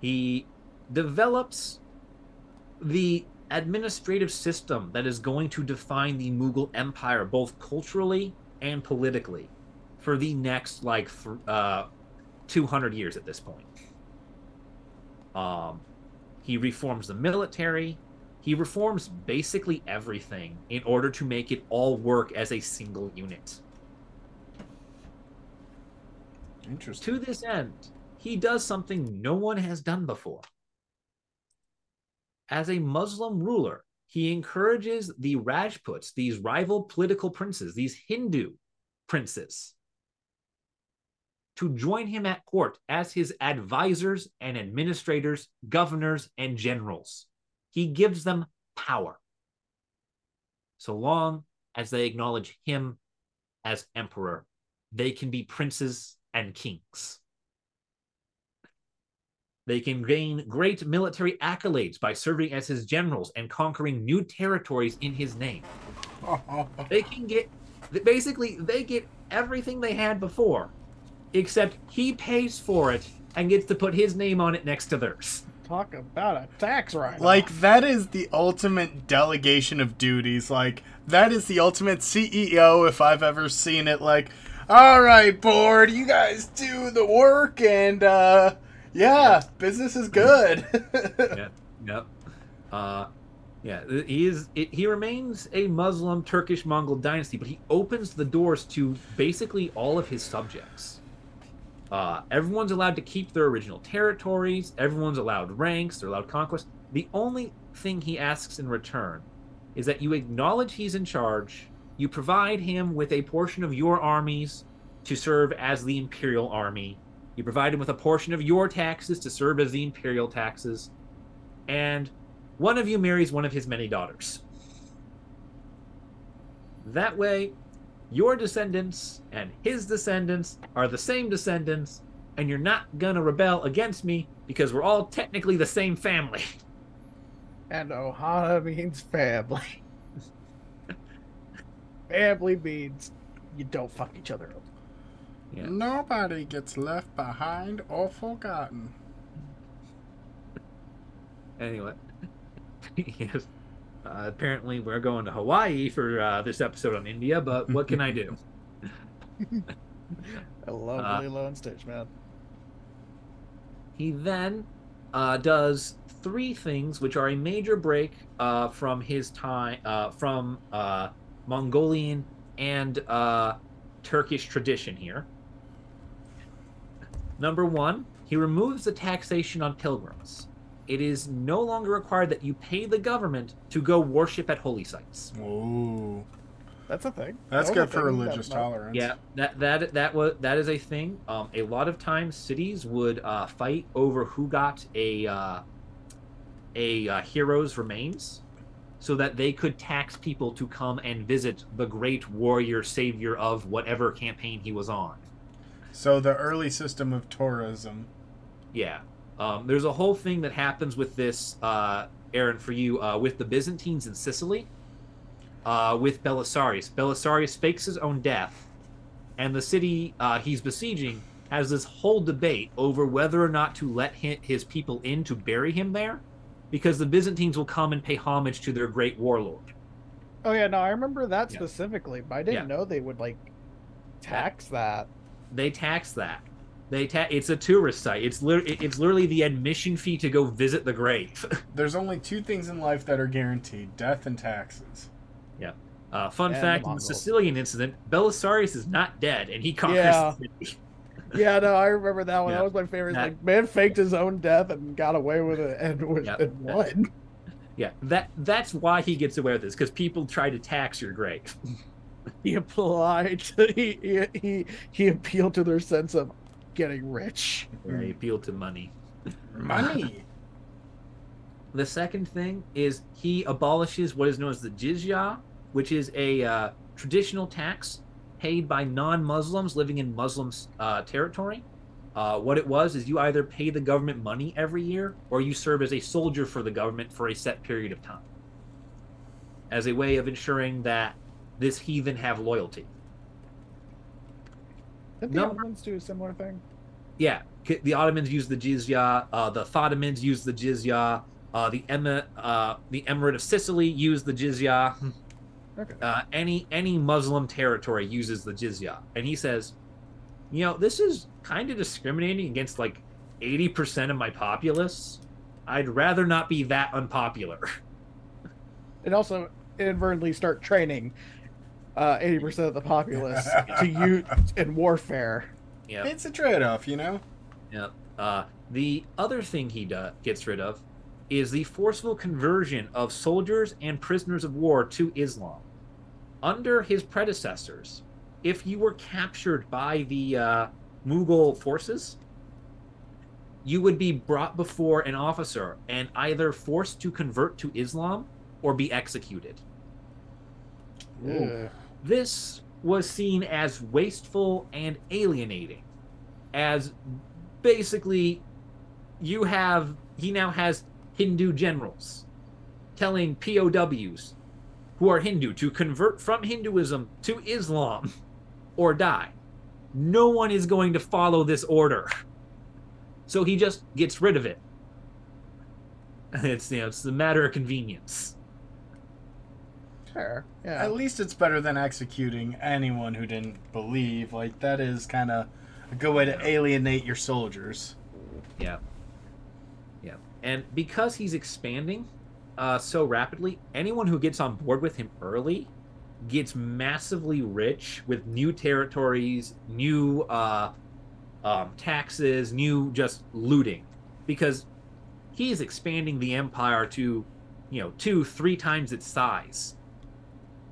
[SPEAKER 2] He develops the administrative system that is going to define the Mughal empire both culturally and politically for the next like th- uh, 200 years at this point. Um, he reforms the military. He reforms basically everything in order to make it all work as a single unit.
[SPEAKER 1] Interesting.
[SPEAKER 2] To this end, he does something no one has done before. As a Muslim ruler, he encourages the Rajputs, these rival political princes, these Hindu princes, to join him at court as his advisors and administrators, governors, and generals. He gives them power. So long as they acknowledge him as emperor, they can be princes and kings. They can gain great military accolades by serving as his generals and conquering new territories in his name. They can get basically they get everything they had before, except he pays for it and gets to put his name on it next to theirs.
[SPEAKER 3] Talk about a tax write
[SPEAKER 1] like that is the ultimate delegation of duties. Like that is the ultimate CEO if I've ever seen it. Like, all right, board, you guys do the work, and uh, yeah, business is good.
[SPEAKER 2] yeah. Yep. Uh, yeah. He is. It, he remains a Muslim Turkish Mongol dynasty, but he opens the doors to basically all of his subjects. Uh, everyone's allowed to keep their original territories. Everyone's allowed ranks. They're allowed conquest. The only thing he asks in return is that you acknowledge he's in charge. You provide him with a portion of your armies to serve as the imperial army. You provide him with a portion of your taxes to serve as the imperial taxes. And one of you marries one of his many daughters. That way, your descendants and his descendants are the same descendants, and you're not gonna rebel against me because we're all technically the same family.
[SPEAKER 3] And Ohana means family. family means you don't fuck each other up.
[SPEAKER 2] Yeah.
[SPEAKER 1] Nobody gets left behind or forgotten.
[SPEAKER 2] Anyway, yes. Uh, apparently, we're going to Hawaii for uh, this episode on India, but what can I do?
[SPEAKER 3] I love
[SPEAKER 2] Uh,
[SPEAKER 3] Lilo and Stitch, man.
[SPEAKER 2] He then uh, does three things, which are a major break uh, from his time, uh, from uh, Mongolian and uh, Turkish tradition here. Number one, he removes the taxation on pilgrims. It is no longer required that you pay the government to go worship at holy sites.
[SPEAKER 1] Ooh,
[SPEAKER 3] That's a thing.
[SPEAKER 1] that's
[SPEAKER 3] That
[SPEAKER 1] good for religious
[SPEAKER 3] that-
[SPEAKER 1] tolerance.
[SPEAKER 2] Yeah, that that that was that is a thing. Um, a lot of times, cities would uh, fight over who got a uh, a uh, hero's remains, so that they could tax people to come and visit the great warrior savior of whatever campaign he was on.
[SPEAKER 1] So the early system of tourism.
[SPEAKER 2] Yeah, um, there's a whole thing that happens with this, uh, Aaron, for you uh, with the Byzantines in Sicily. Uh, with Belisarius, Belisarius fakes his own death, and the city uh, he's besieging has this whole debate over whether or not to let his people in to bury him there, because the Byzantines will come and pay homage to their great warlord.
[SPEAKER 3] Oh yeah, no, I remember that
[SPEAKER 2] Yeah.
[SPEAKER 3] specifically, but I didn't know they would like tax that.
[SPEAKER 2] They tax that. They ta- It's a tourist site. It's lit- it's literally the admission fee to go visit the grave.
[SPEAKER 1] There's only two things in life that are guaranteed: death and taxes. Yeah.
[SPEAKER 2] Uh, fun
[SPEAKER 3] And the
[SPEAKER 2] fact: in the Sicilian incident, Belisarius is not dead, and he conquers
[SPEAKER 3] Yeah.
[SPEAKER 2] the city.
[SPEAKER 3] Yeah, no, I remember that one.
[SPEAKER 2] Yeah.
[SPEAKER 3] That was my favorite.
[SPEAKER 2] That-
[SPEAKER 3] like, man faked his own death and got away with it, and, was,
[SPEAKER 2] Yeah.
[SPEAKER 3] and won.
[SPEAKER 2] Yeah, that that's why he gets away with this because people try to tax your grave.
[SPEAKER 3] He applied. To, he, he he he appealed to their sense of getting rich.
[SPEAKER 2] They appeal to money.
[SPEAKER 1] Money.
[SPEAKER 2] The second thing is he abolishes what is known as the jizya, which is a uh, traditional tax paid by non-Muslims living in Muslim uh, territory. Uh, what it was is you either pay the government money every year, or you serve as a soldier for the government for a set period of time, as a way of ensuring that this heathen have loyalty.
[SPEAKER 3] Did the
[SPEAKER 2] No.
[SPEAKER 3] Ottomans do a similar thing?
[SPEAKER 2] Yeah, the Ottomans used the jizya. Uh, the Ottomans used the jizya. Uh, the Emir, uh, the Emirate of Sicily used the jizya.
[SPEAKER 3] Okay.
[SPEAKER 2] uh, any any Muslim territory uses the jizya, and he says, you know, this is kind of discriminating against like eighty percent of my populace. I'd rather not be that unpopular.
[SPEAKER 3] and also inadvertently start training uh, 80% of the populace to use in warfare.
[SPEAKER 2] yeah,
[SPEAKER 1] It's a trade-off, you know.
[SPEAKER 2] yeah. Uh, the other thing he do- gets rid of is the forceful conversion of soldiers and prisoners of war to Islam. Under his predecessors, if you were captured by the uh, Mughal forces, you would be brought before an officer and either forced to convert to Islam or be executed.
[SPEAKER 3] Ugh.
[SPEAKER 2] This was seen as wasteful and alienating, as basically you have he now has Hindu generals telling POWs who are Hindu to convert from Hinduism to Islam or die. No one is going to follow this order. So he just gets rid of it. It's you know, it's a matter of convenience.
[SPEAKER 3] Fair. Yeah.
[SPEAKER 1] At least it's better than executing anyone who didn't believe. Like that is kind of a good way to alienate your soldiers.
[SPEAKER 2] Yeah. Yeah. And because he's expanding uh, so rapidly, anyone who gets on board with him early gets massively rich with new territories, new uh, um, taxes, new just looting. Because he's expanding the empire to, you know, two, three times its size.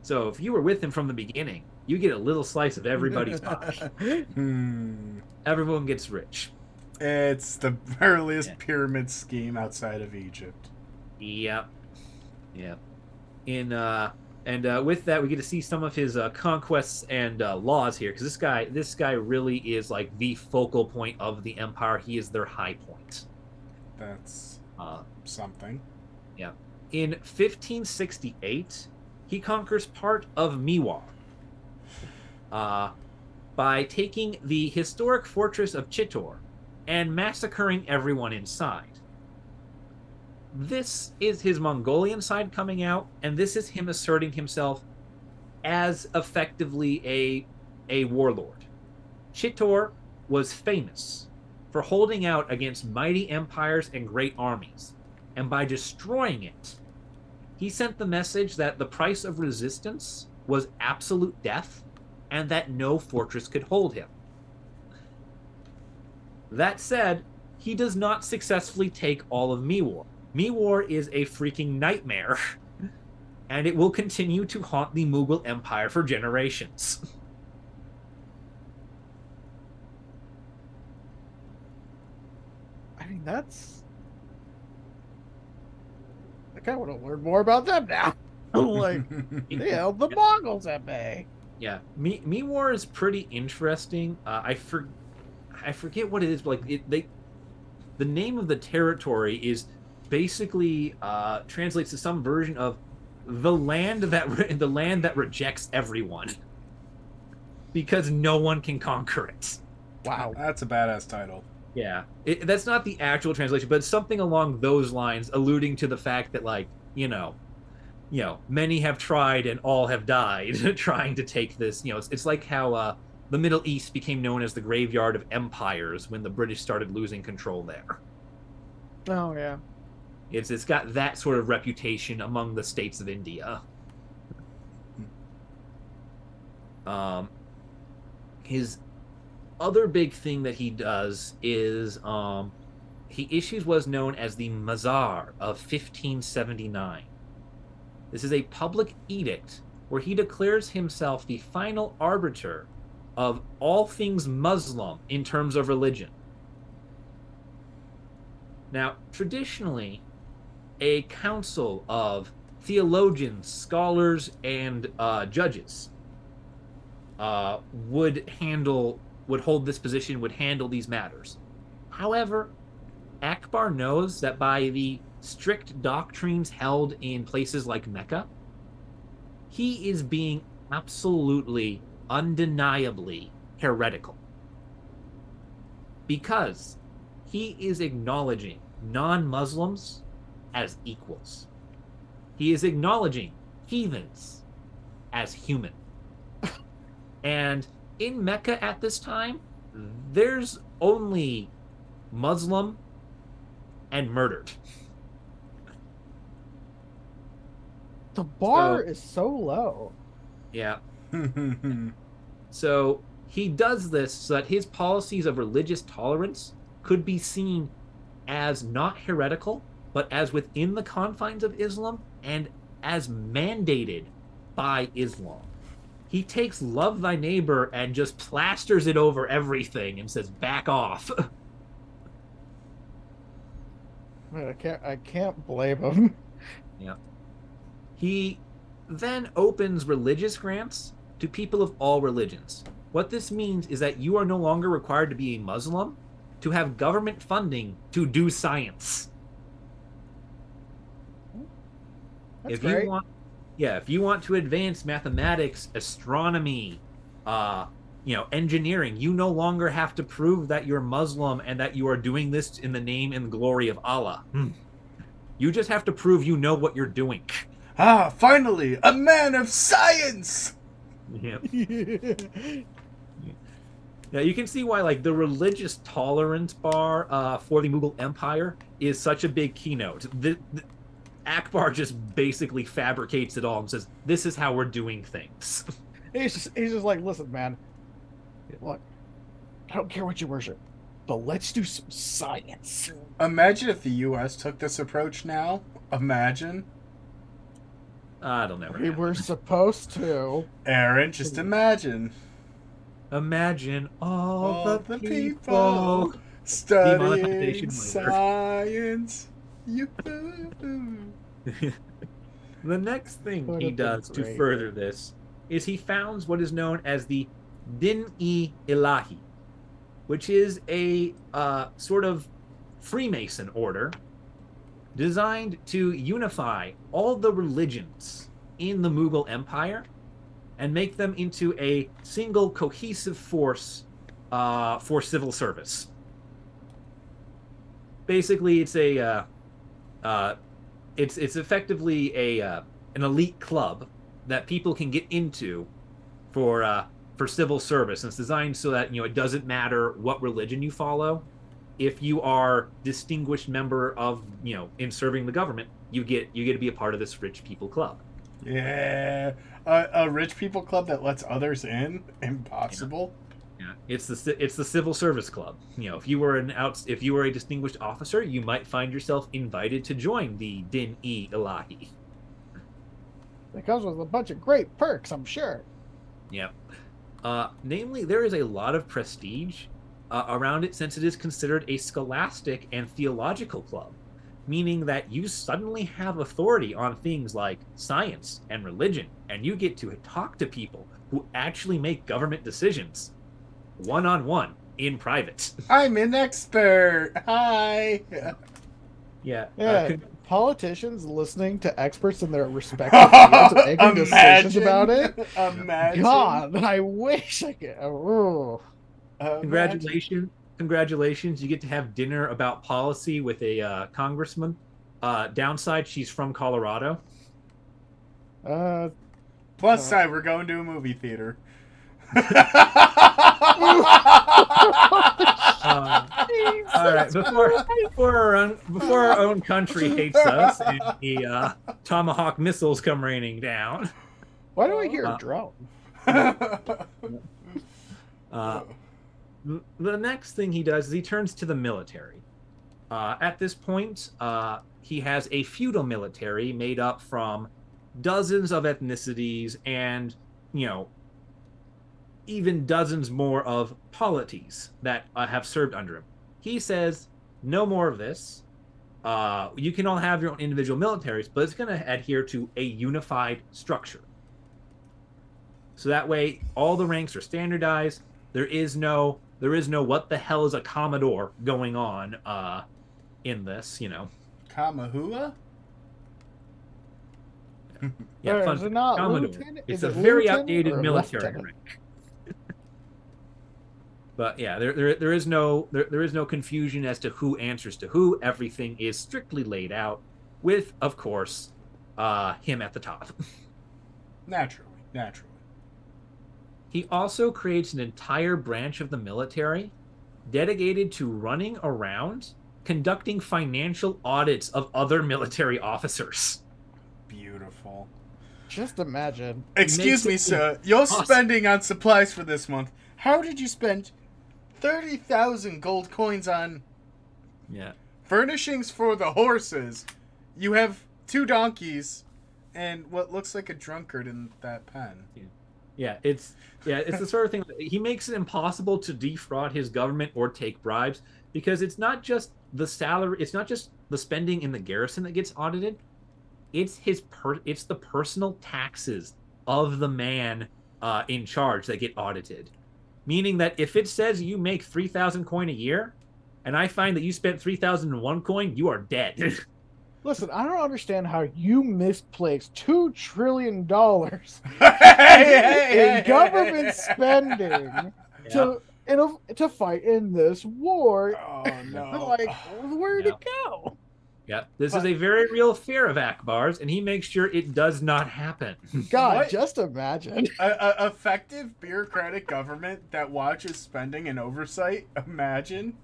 [SPEAKER 2] So if you were with him from the beginning, you get a little slice of everybody's pie.
[SPEAKER 1] Hmm.
[SPEAKER 2] Everyone gets rich.
[SPEAKER 1] It's the earliest
[SPEAKER 2] Yeah.
[SPEAKER 1] pyramid scheme outside of Egypt.
[SPEAKER 2] Yep. Yep. In uh and uh, with that, we get to see some of his uh, conquests and uh, laws here, because this guy, this guy really is like the focal point of the empire. He is their high point.
[SPEAKER 1] That's
[SPEAKER 2] Uh,
[SPEAKER 1] something. Yeah.
[SPEAKER 2] In 1568, he conquers part of Mewar uh, by taking the historic fortress of Chitor and massacring everyone inside. This is his Mongolian side coming out, and this is him asserting himself as effectively a, a warlord. Chitor was famous for holding out against mighty empires and great armies, and by destroying it, he sent the message that the price of resistance was absolute death and that no fortress could hold him. That said, he does not successfully take all of Mewar. Mewar is a freaking nightmare, and it will continue to haunt the Mughal Empire for generations.
[SPEAKER 3] I mean, that's. I kind of want to learn more about them now. like, they held the Mongols at bay.
[SPEAKER 2] Yeah, Me Mi- Mewar is pretty interesting. Uh, I for, I forget what it is. But like it, they, the name of the territory is basically uh, translates to some version of the land that re- the land that rejects everyone, because no one can conquer it.
[SPEAKER 3] Wow.
[SPEAKER 1] That's a badass title.
[SPEAKER 2] Yeah, it, that's not the actual translation, but something along those lines, alluding to the fact that like you know, you know, many have tried and all have died trying to take this. You know, it's, it's like how uh, the Middle East became known as the graveyard of empires when the British started losing control there.
[SPEAKER 3] Oh, yeah.
[SPEAKER 2] It's it's got that sort of reputation among the states of India. Um, his other big thing that he does is um, he issues what is known as the Mahzar of 1579. This is a public edict where he declares himself the final arbiter of all things Muslim in terms of religion. Now, traditionally, a council of theologians, scholars, and uh, judges uh, would handle, would hold this position, would handle these matters. However, Akbar knows that by the strict doctrines held in places like Mecca, he is being absolutely, undeniably heretical. Because he is acknowledging non Muslims as equals. He is acknowledging heathens as human. and in Mecca at this time, mm-hmm. there's only Muslim and murdered.
[SPEAKER 3] The bar
[SPEAKER 2] So-
[SPEAKER 3] is so low.
[SPEAKER 2] Yeah. So he does this so that his policies of religious tolerance could be seen as not heretical, but as within the confines of Islam and as mandated by Islam. He takes love thy neighbor and just plasters it over everything and says, back off.
[SPEAKER 3] I can't. I can't blame him. Yeah.
[SPEAKER 2] He then opens religious grants to people of all religions. What this means is that you are no longer required to be a Muslim to have government funding to do science. Hmm.
[SPEAKER 3] That's
[SPEAKER 2] if
[SPEAKER 3] great.
[SPEAKER 2] you want yeah, if you want to advance mathematics, astronomy, uh, you know, engineering, you no longer have to prove that you're Muslim and that you are doing this in the name and glory of Allah. Hmm. You just have to prove you know what you're doing.
[SPEAKER 1] ah, finally, a man of science!
[SPEAKER 2] Yeah. Yeah, you can see why like the religious tolerance bar uh, for the Mughal Empire is such a big keynote. The, the, Akbar just basically fabricates it all and says, "This is how we're doing things."
[SPEAKER 3] he's just. He's just like, listen, man. Look, I don't care what you worship, but let's do some science.
[SPEAKER 1] Imagine if the U.S. took this approach now. Imagine.
[SPEAKER 2] I don't know.
[SPEAKER 3] We were supposed to.
[SPEAKER 1] Aaron, just imagine.
[SPEAKER 2] Imagine all,
[SPEAKER 1] All
[SPEAKER 2] the,
[SPEAKER 1] the
[SPEAKER 2] people.
[SPEAKER 1] people studying science.
[SPEAKER 2] The next thing he does to
[SPEAKER 3] great.
[SPEAKER 2] further this is he founds what is known as the Din-e Ilahi, which is a uh, sort of Freemason order designed to unify all the religions in the Mughal Empire and make them into a single cohesive force uh, for civil service. Basically, it's a uh, uh, it's it's effectively a uh, an elite club that people can get into for uh, for civil service. And it's designed so that you know it doesn't matter what religion you follow. If you are distinguished member of you know in serving the government, you get you get to be a part of this rich people club.
[SPEAKER 1] Yeah. A, a rich people club that lets others in? Impossible.
[SPEAKER 2] Yeah, it's the it's the civil service club. You know, if you were an out if you were a distinguished officer, you might find yourself invited to join the Din e Ilahi.
[SPEAKER 3] It comes with a bunch of great perks, I'm sure.
[SPEAKER 2] Yep. Uh, namely, there is a lot of prestige uh, around it since it is considered a scholastic and theological club, meaning that you suddenly have authority on things like science and religion, and you get to talk to people who actually make government decisions one on one in private.
[SPEAKER 1] I'm an expert. Hi.
[SPEAKER 2] Yeah. uh,
[SPEAKER 3] Yeah, politicians listening to experts in their respective fields and making decisions about it.
[SPEAKER 1] Imagine.
[SPEAKER 3] God, I wish I could. Oh.
[SPEAKER 2] Congratulations. Congratulations. You get to have dinner about policy with a uh, congressman. Uh, downside, she's from Colorado.
[SPEAKER 3] Uh,
[SPEAKER 1] Plus
[SPEAKER 3] Uh,
[SPEAKER 1] side, we're going to a movie theater.
[SPEAKER 2] Um, all right, before before our own before our own country hates us and the uh, tomahawk missiles come raining down,
[SPEAKER 3] why do I hear
[SPEAKER 2] Uh,
[SPEAKER 3] a drone?
[SPEAKER 2] uh, the next thing he does is he turns to the military. Uh, at this point, uh, he has a feudal military made up from dozens of ethnicities and you know even dozens more of polities that uh, have served under him. He says, no more of this. Uh, you can all have your own individual militaries, but it's going to adhere to a unified structure. So that way, all the ranks are standardized. There is no, there is no what the hell is a commodore going on uh, in this. You know,
[SPEAKER 1] Kamahua?
[SPEAKER 2] yeah,
[SPEAKER 3] Or
[SPEAKER 2] fun
[SPEAKER 3] is it not
[SPEAKER 2] Commodore.
[SPEAKER 3] lieutenant?
[SPEAKER 2] It's
[SPEAKER 3] Is
[SPEAKER 2] a
[SPEAKER 3] it
[SPEAKER 2] very
[SPEAKER 3] lieutenant
[SPEAKER 2] outdated military
[SPEAKER 3] lieutenant?
[SPEAKER 2] rank. But yeah, there, there there is no there, there is no confusion as to who answers to who. Everything is strictly laid out, with of course, uh, him at the top.
[SPEAKER 1] Naturally. Naturally.
[SPEAKER 2] He also creates an entire branch of the military dedicated to running around conducting financial audits of other military officers.
[SPEAKER 1] Beautiful.
[SPEAKER 3] Just imagine.
[SPEAKER 1] Excuse me,
[SPEAKER 2] it
[SPEAKER 1] sir. Your
[SPEAKER 2] impossible.
[SPEAKER 1] spending on supplies for this month. How did you spend 30,000 gold coins on
[SPEAKER 2] Yeah.
[SPEAKER 1] furnishings for the horses? You have two donkeys and what looks like a drunkard in that pen.
[SPEAKER 2] Yeah, it's yeah, it's the sort of thing that he makes it impossible to defraud his government or take bribes because it's not just the salary, it's not just the spending in the garrison that gets audited. It's his per it's the personal taxes of the man uh, in charge that get audited. Meaning that if it says you make 3000 coin a year and I find that you spent 3001 coin, you are dead.
[SPEAKER 3] Listen, I don't understand how you misplaced two trillion dollars in government spending to in a, to fight in this war.
[SPEAKER 1] Oh no.
[SPEAKER 3] like, where'd
[SPEAKER 2] Yeah.
[SPEAKER 3] it go?
[SPEAKER 2] Yeah, this is a very real fear of Akbar's, and he makes sure it does not happen.
[SPEAKER 3] God,
[SPEAKER 1] What?
[SPEAKER 3] just imagine.
[SPEAKER 1] a, a effective bureaucratic government that watches spending and oversight. Imagine.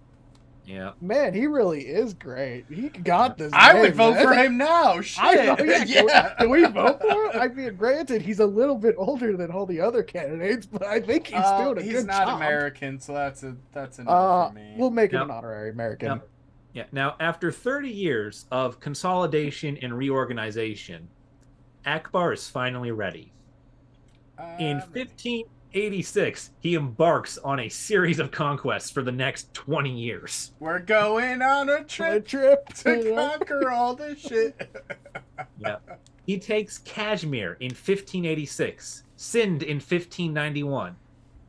[SPEAKER 2] yeah.
[SPEAKER 3] Man, he really is great. He got this.
[SPEAKER 1] I
[SPEAKER 3] game,
[SPEAKER 1] would vote
[SPEAKER 3] man.
[SPEAKER 1] for him now. Shit.
[SPEAKER 3] I know, yeah, can, we, can we vote for him? I mean, granted, he's a little bit older than all the other candidates, but I think he's
[SPEAKER 1] Uh,
[SPEAKER 3] doing a
[SPEAKER 1] he's
[SPEAKER 3] good
[SPEAKER 1] not American, so that's a that's enough
[SPEAKER 3] Uh,
[SPEAKER 1] for me.
[SPEAKER 3] we'll make him an honorary American.
[SPEAKER 2] Yep. Yeah. Now, after 30 years of consolidation and reorganization, Akbar is finally ready. In
[SPEAKER 1] Um,
[SPEAKER 2] 1586, he embarks on a series of conquests for the next 20 years.
[SPEAKER 1] we're going on a
[SPEAKER 3] Trip,
[SPEAKER 1] trip
[SPEAKER 3] trip.
[SPEAKER 1] to conquer all this shit. yeah.
[SPEAKER 2] He takes Kashmir in 1586, Sindh in 1591,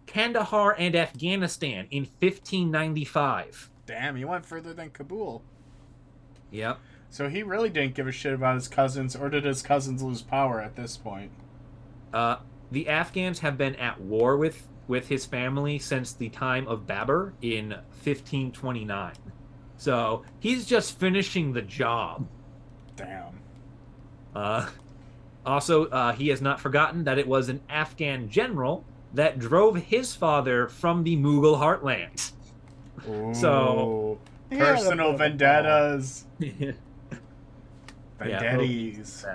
[SPEAKER 2] Kandahar and Afghanistan in 1595.
[SPEAKER 1] Damn, he went further than Kabul.
[SPEAKER 2] Yep.
[SPEAKER 1] So he really didn't give a shit about his cousins, or did his cousins lose power at this point?
[SPEAKER 2] Uh, the Afghans have been at war with with his family since the time of Babur in 1529. So he's just finishing the job.
[SPEAKER 1] Damn.
[SPEAKER 2] Uh, also, uh, he has not forgotten that it was an Afghan general that drove his father from the Mughal heartland. So-
[SPEAKER 1] Ooh,
[SPEAKER 3] He had a bit
[SPEAKER 1] personal
[SPEAKER 3] of a
[SPEAKER 1] vendettas.
[SPEAKER 2] Yeah,
[SPEAKER 1] Vendettas.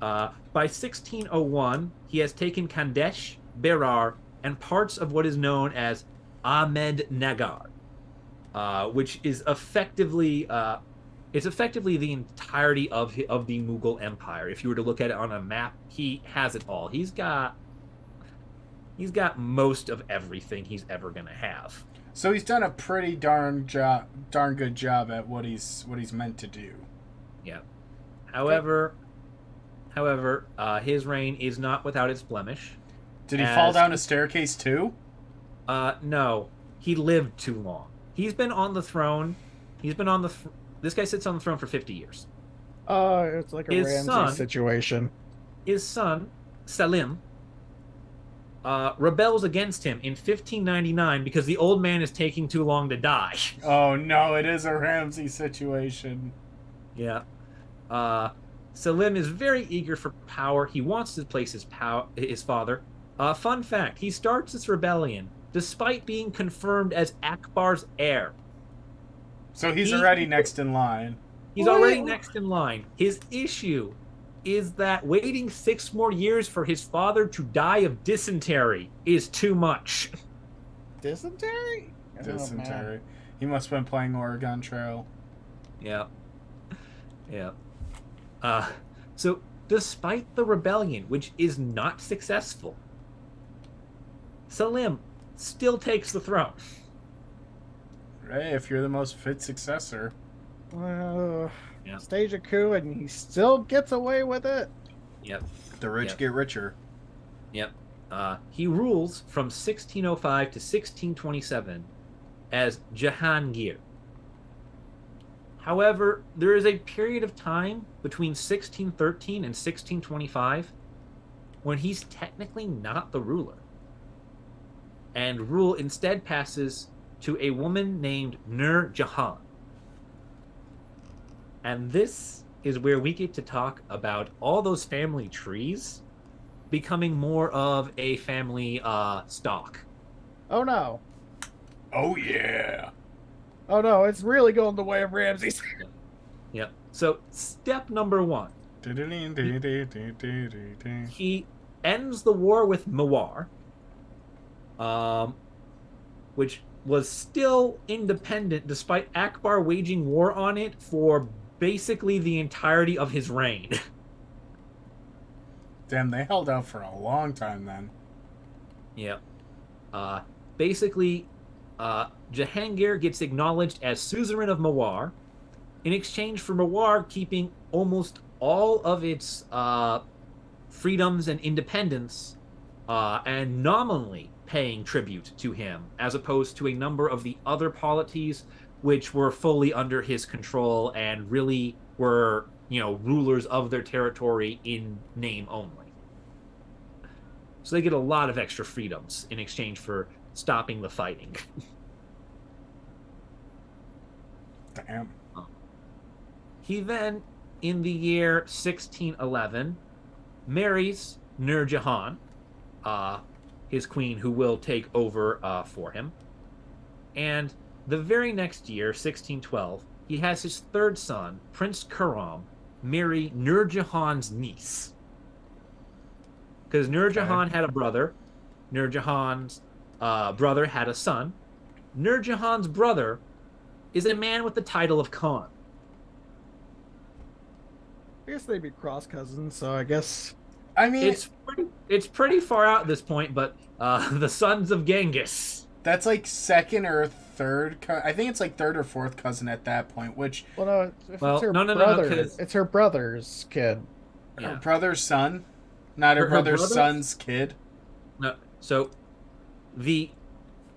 [SPEAKER 2] Uh, by 1601, he has taken Khandesh, Berar, and parts of what is known as Ahmed Nagar, uh, which is effectively uh, it's effectively the entirety of of the Mughal Empire. If you were to look at it on a map, he has it all. He's got he's got most of everything he's ever gonna have.
[SPEAKER 1] So he's done a pretty darn job, darn good job at what he's what he's meant to do. Yeah.
[SPEAKER 2] However, however, uh, his reign is not without its blemish.
[SPEAKER 1] Did he fall down a staircase too?
[SPEAKER 2] Uh, no, he lived too long. He's been on the throne. He's been on the. Th- this guy sits on the throne for 50 years.
[SPEAKER 3] Uh, it's like a
[SPEAKER 2] His
[SPEAKER 3] Ramsay
[SPEAKER 2] son-
[SPEAKER 3] situation.
[SPEAKER 2] His son, Salim, uh, rebels against him in 1599 because the old man is taking too long to die.
[SPEAKER 1] Oh no, it is a Ramsay situation.
[SPEAKER 2] Yeah. Uh, Salim is very eager for power. He wants to place his pow- his father. Uh, fun fact: he starts this rebellion despite being confirmed as Akbar's heir.
[SPEAKER 1] So he's
[SPEAKER 2] He-
[SPEAKER 1] already next in line.
[SPEAKER 2] He's
[SPEAKER 3] What?
[SPEAKER 2] already next in line. His issue is that waiting six more years for his father to die of dysentery is too much.
[SPEAKER 3] Dysentery? Oh, man.
[SPEAKER 1] Dysentery. He must have been playing Oregon Trail.
[SPEAKER 2] Yeah. Yeah. Uh, so, despite the rebellion, which is not successful, Salim still takes the throne.
[SPEAKER 1] Hey, if you're the most fit successor.
[SPEAKER 3] Uh,
[SPEAKER 2] Yeah.
[SPEAKER 3] Stage a coup and he still gets away with it.
[SPEAKER 2] Yep.
[SPEAKER 1] The rich
[SPEAKER 2] Yep.
[SPEAKER 1] get richer.
[SPEAKER 2] Yep. Uh, he rules from 1605 to 1627 as Jahangir. However, there is a period of time between 1613 and 1625 when he's technically not the ruler. And rule instead passes to a woman named Nur Jahan. And this is where we get to talk about all those family trees becoming more of a family uh, stock.
[SPEAKER 3] Oh no.
[SPEAKER 1] Oh yeah.
[SPEAKER 3] Oh no, it's really going the way of Ramses.
[SPEAKER 2] Yep. So step number one,
[SPEAKER 1] Du-du-du-du-du-du-du-du.
[SPEAKER 2] he ends the war with Mewar, um, which was still independent despite Akbar waging war on it for basically the entirety of his reign.
[SPEAKER 1] Damn, they held out for a long time then.
[SPEAKER 2] Yep. Uh, basically, uh, Jahangir gets acknowledged as suzerain of Mewar in exchange for Mewar keeping almost all of its uh, freedoms and independence uh, and nominally paying tribute to him, as opposed to a number of the other polities which were fully under his control and really were, you know, rulers of their territory in name only. So they get a lot of extra freedoms in exchange for stopping the fighting.
[SPEAKER 1] Damn.
[SPEAKER 2] He then, in the year 1611, marries Nur Jahan, uh, his queen, who will take over uh, for him. And the very next year, 1612, he has his third son, Prince Khurram, marry Nur Jahan's niece. Because Nur
[SPEAKER 1] Okay.
[SPEAKER 2] Jahan had a brother, Nur Jahan's uh, brother had a son. Nur Jahan's brother is a man with the title of Khan.
[SPEAKER 3] I guess they'd be cross cousins, so I guess
[SPEAKER 1] I mean,
[SPEAKER 2] It's pretty, it's pretty far out at this point, but uh, the sons of Genghis.
[SPEAKER 1] That's like second or third. Co- I think it's like third or fourth cousin at that point. Which
[SPEAKER 3] well no, if
[SPEAKER 2] Well,
[SPEAKER 3] it's her
[SPEAKER 2] no, no, no, no,
[SPEAKER 3] it's her brother's kid.
[SPEAKER 1] her brother's son, not her,
[SPEAKER 2] Her- her
[SPEAKER 1] brother's
[SPEAKER 2] brother?
[SPEAKER 1] son's kid.
[SPEAKER 2] No, so the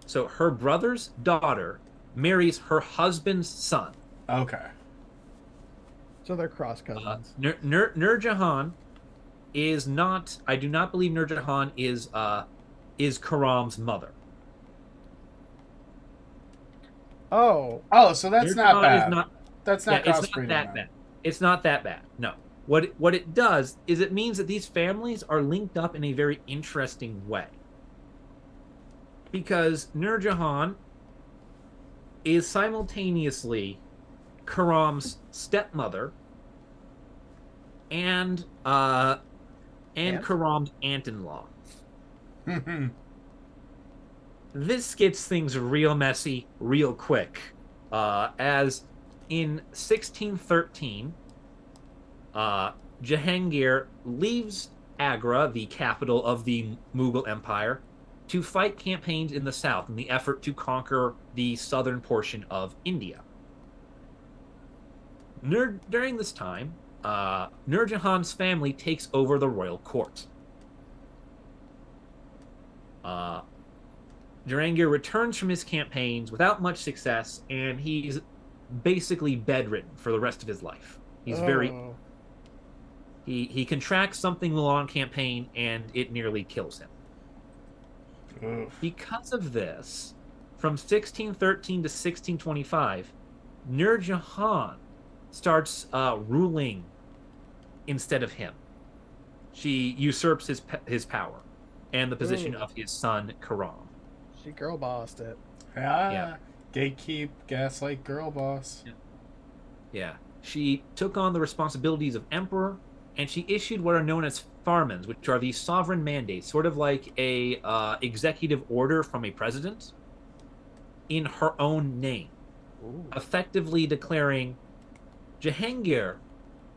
[SPEAKER 2] so her brother's daughter marries her husband's son.
[SPEAKER 1] Okay.
[SPEAKER 3] So they're cross
[SPEAKER 2] Uh,
[SPEAKER 3] cousins.
[SPEAKER 2] Nur, Nur, Nur Jahan is not. I do not believe Nur Jahan is uh is Khurram's mother.
[SPEAKER 3] Oh,
[SPEAKER 1] Oh, so that's
[SPEAKER 2] Nur
[SPEAKER 1] not
[SPEAKER 2] Jahan
[SPEAKER 1] bad.
[SPEAKER 2] Is not,
[SPEAKER 1] that's
[SPEAKER 2] yeah,
[SPEAKER 1] not
[SPEAKER 2] it's not that
[SPEAKER 1] then.
[SPEAKER 2] bad. It's not that bad. No. What it, what it does is it means that these families are linked up in a very interesting way. Because Nur Jahan is simultaneously Khurram's stepmother and uh and
[SPEAKER 3] Aunt?
[SPEAKER 2] Khurram's aunt-in-law. This gets things real messy real quick. Uh, as in 1613 uh, jahangir leaves agra the capital of the mughal empire to fight campaigns in the south in the effort to conquer the southern portion of india. Nur, during this time uh, nur jahan's family takes over the royal court. Uh, Jahangir returns from his campaigns without much success, and he's basically bedridden for the rest of his life. He's very
[SPEAKER 3] Oh.
[SPEAKER 2] he he contracts something while on campaign, and it nearly kills him.
[SPEAKER 1] Oof.
[SPEAKER 2] Because of this, from 1613 to 1625, Nur Jahan starts uh, ruling instead of him. She usurps his his power and the position
[SPEAKER 3] Ooh.
[SPEAKER 2] of his son Khurram.
[SPEAKER 3] She girl bossed it.
[SPEAKER 1] Ah,
[SPEAKER 2] Yeah.
[SPEAKER 1] Gatekeep, gaslight, girl boss.
[SPEAKER 2] Yeah. She took on the responsibilities of emperor, and she issued what are known as farmans, which are these sovereign mandates, sort of like a uh, executive order from a president, in her own name,
[SPEAKER 3] Ooh.
[SPEAKER 2] effectively declaring Jahangir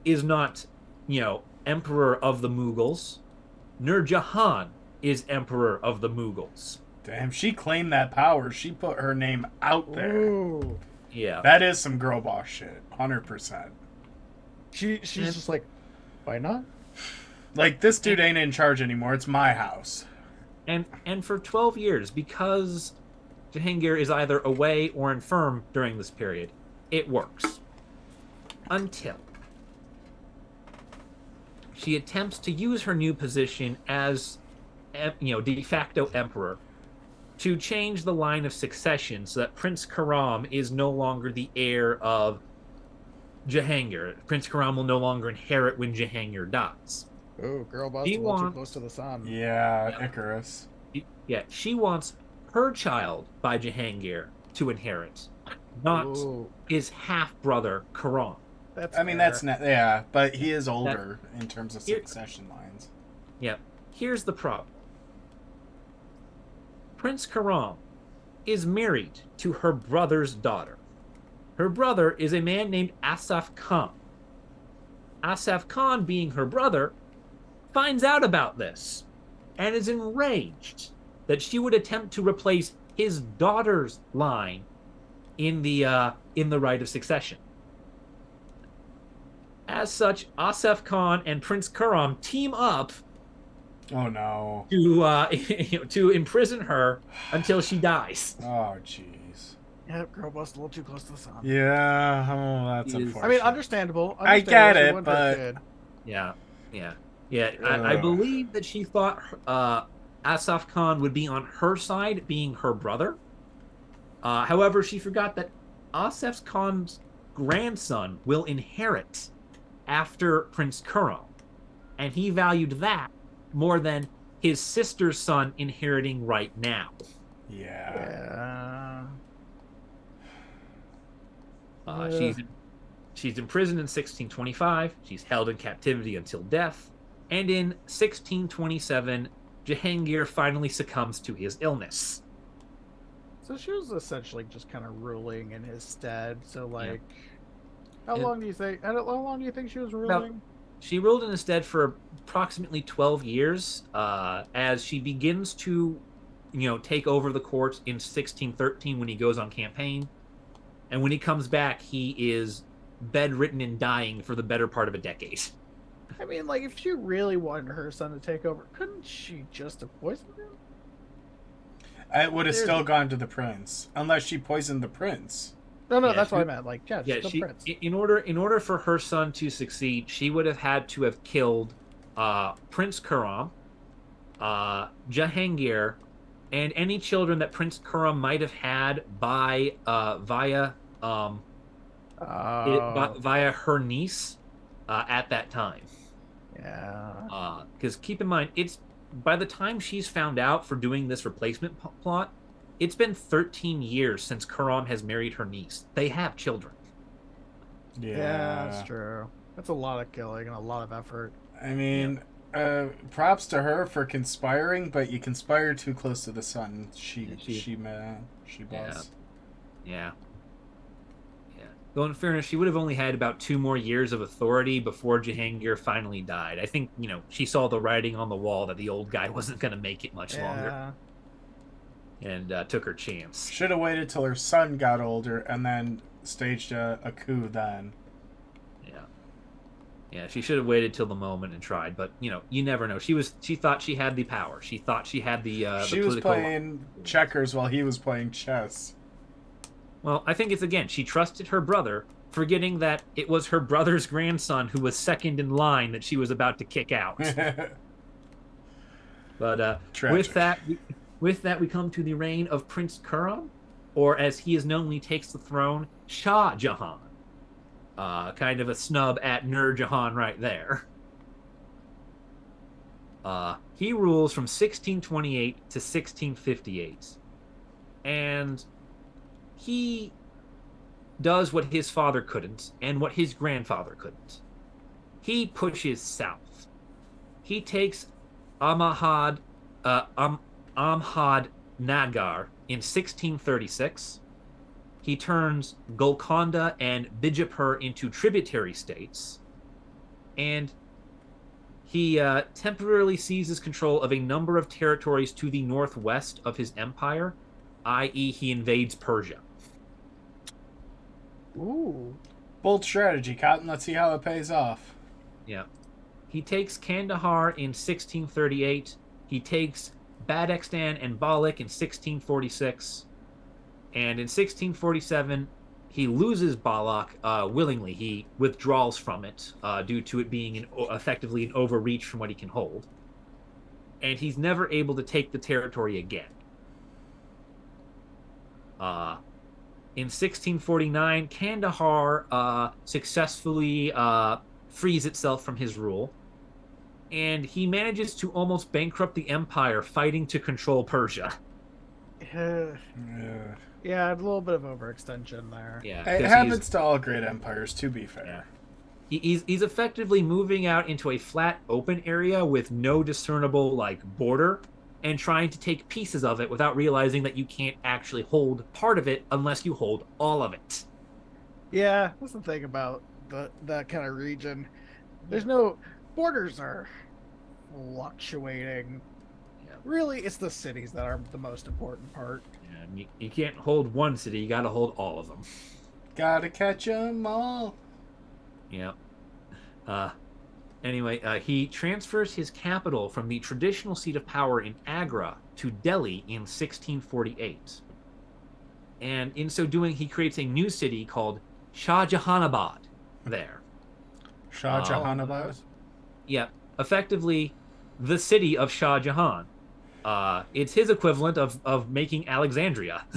[SPEAKER 2] is not, you know, emperor of the Mughals. Nur Jahan is emperor of the Mughals.
[SPEAKER 1] Damn, she claimed that power. She put her name out there.
[SPEAKER 3] Ooh.
[SPEAKER 2] Yeah.
[SPEAKER 1] That is some girl boss shit. 100%.
[SPEAKER 3] She she's
[SPEAKER 2] And-
[SPEAKER 3] just like, why not?
[SPEAKER 1] Like, this dude ain't in charge anymore. It's my house.
[SPEAKER 2] and and for 12 years because Jahangir is either away or infirm during this period it works until she attempts to use her new position as you know de facto emperor to change the line of succession so that Prince Khurram is no longer the heir of Jahangir. Prince Khurram will no longer inherit when Jahangir dies.
[SPEAKER 3] Oh, girl boss
[SPEAKER 2] He
[SPEAKER 3] a little too close to the sun.
[SPEAKER 1] Yeah,
[SPEAKER 2] Yeah.
[SPEAKER 1] Icarus.
[SPEAKER 2] Yeah, she wants her child by Jahangir to inherit, not
[SPEAKER 3] Ooh,
[SPEAKER 2] his half brother Khurram.
[SPEAKER 3] that's
[SPEAKER 1] I mean, that's not. Yeah, but he is older in terms of
[SPEAKER 2] Here-
[SPEAKER 1] succession lines.
[SPEAKER 2] Yep. Here's the problem. Prince Khurram is married to her brother's daughter. Her brother is a man named Asaf Khan. Asaf Khan, being her brother, finds out about this and is enraged that she would attempt to replace his daughter's line in the uh, in the right of succession. As such, Asaf Khan and Prince Khurram team up
[SPEAKER 1] Oh no.
[SPEAKER 2] to uh, you know, to imprison her until she dies.
[SPEAKER 1] Oh jeez.
[SPEAKER 3] Yeah, girl boss a little too close to the sun.
[SPEAKER 1] Yeah. Oh, that's
[SPEAKER 2] He is-
[SPEAKER 1] unfortunate.
[SPEAKER 3] I mean, understandable.
[SPEAKER 1] I get
[SPEAKER 3] she
[SPEAKER 1] it, but-
[SPEAKER 2] Yeah, yeah, yeah. I, I believe that she thought uh, Asaf Khan would be on her side, being her brother. Uh, however, she forgot that Asaf Khan's grandson will inherit after Prince Khurram, and he valued that more than his sister's son inheriting right now.
[SPEAKER 1] Yeah.
[SPEAKER 3] Yeah.
[SPEAKER 2] Uh, she's she's imprisoned in 1625. She's held in captivity until death, and in 1627, Jahangir finally succumbs to his illness.
[SPEAKER 3] So she was essentially just kind of ruling in his stead. So like, how
[SPEAKER 2] And-
[SPEAKER 3] long do you think? How long do you think she was ruling?
[SPEAKER 2] She ruled in his stead for approximately 12 years, uh, as she begins to, you know, take over the court in 1613 when he goes on campaign, and when he comes back, he is bedridden and dying for the better part of a decade.
[SPEAKER 3] I mean, like, if she really wanted her son to take over, couldn't she just have poisoned him?
[SPEAKER 1] It would have
[SPEAKER 3] There's-
[SPEAKER 1] still gone to the prince, unless she poisoned the prince.
[SPEAKER 3] No, no,
[SPEAKER 2] Yeah,
[SPEAKER 3] that's what I meant. Like, yeah,
[SPEAKER 2] yeah she
[SPEAKER 3] prince.
[SPEAKER 2] in order in order for her son to succeed she would have had to have killed uh, prince Khurram, uh, jahangir and any children that prince Khurram might have had by uh, via um, it,
[SPEAKER 3] Oh,
[SPEAKER 2] vi- via her niece uh, at that time
[SPEAKER 3] yeah.
[SPEAKER 2] because keep in mind it's by the time she's found out for doing this replacement p- plot it's been 13 years since Khurram has married her niece they have children
[SPEAKER 1] Yeah.
[SPEAKER 3] Yeah, that's true. That's a lot of killing and a lot of effort.
[SPEAKER 1] I mean, uh, props to her for conspiring, but you conspire too close to the sun. She,
[SPEAKER 2] Yeah,
[SPEAKER 1] she,
[SPEAKER 2] she-
[SPEAKER 1] uh, she
[SPEAKER 2] Yeah.
[SPEAKER 1] was.
[SPEAKER 2] Yeah. Yeah. Though in fairness, she would have only had about two more years of authority before Jahangir finally died. I think, you know, she saw the writing on the wall that the old guy wasn't going to make it much longer
[SPEAKER 3] Yeah.
[SPEAKER 2] And uh, took her chance.
[SPEAKER 1] Should have waited till her son got older and then staged a, a coup then.
[SPEAKER 2] Yeah. Yeah, she should have waited till the moment and tried, but you know, you never know. She was she thought she had the power. She thought she had the uh
[SPEAKER 1] she
[SPEAKER 2] the
[SPEAKER 1] was playing checkers while he was playing chess.
[SPEAKER 2] Well, I think it's again, she trusted her brother, forgetting that it was her brother's grandson who was second in line that she was about to kick out. But uh,
[SPEAKER 1] Tragic.
[SPEAKER 2] with that, we- with that, we come to the reign of Prince Khurram, or as he is known he takes the throne, Shah Jahan. Uh, kind of a snub at Nur Jahan right there. Uh, he rules from 1628 to 1658, and he does what his father couldn't and what his grandfather couldn't. He pushes south. He takes Amahad, uh, Am- Amhad Nagar in 1636. He turns Golconda and Bijapur into tributary states, and he uh, temporarily seizes control of a number of territories to the northwest of his empire, i.e., he invades Persia.
[SPEAKER 3] Ooh.
[SPEAKER 1] Bold strategy, Cotton. Let's see how it pays off.
[SPEAKER 2] Yeah. He takes Kandahar in 1638. He takes Badakhshan and Balkh in 1646. And in 1647, he loses Balkh uh, willingly. He withdraws from it uh, due to it being an, effectively an overreach from what he can hold. And he's never able to take the territory again. Uh, in 1649, Kandahar uh, successfully uh, frees itself from his rule. And he manages to almost bankrupt the empire fighting to control Persia.
[SPEAKER 3] Uh,
[SPEAKER 1] Yeah.
[SPEAKER 3] yeah, a little bit of overextension there.
[SPEAKER 2] Yeah,
[SPEAKER 1] it happens to all great empires, to be fair.
[SPEAKER 2] he- he's he's effectively moving out into a flat open area with no discernible like border and trying to take pieces of it without realizing that you can't actually hold part of it unless you hold all of it.
[SPEAKER 3] Yeah, that's the thing about the that kind of region. There's no borders are fluctuating.
[SPEAKER 2] Yeah.
[SPEAKER 3] Really, it's the cities that are the most important part.
[SPEAKER 2] And you, you can't hold one city, you got to hold all of them.
[SPEAKER 1] Gotta catch 'em all.
[SPEAKER 2] Yeah. Uh, anyway, uh, he transfers his capital from the traditional seat of power in Agra to Delhi in 1648. And in so doing, he creates a new city called Shah Jahanabad there.
[SPEAKER 1] Shah Jahanabad?
[SPEAKER 2] Oh.
[SPEAKER 1] Jahanabad.
[SPEAKER 2] Yeah, effectively the city of Shah Jahan. Uh, it's his equivalent of, of making Alexandria.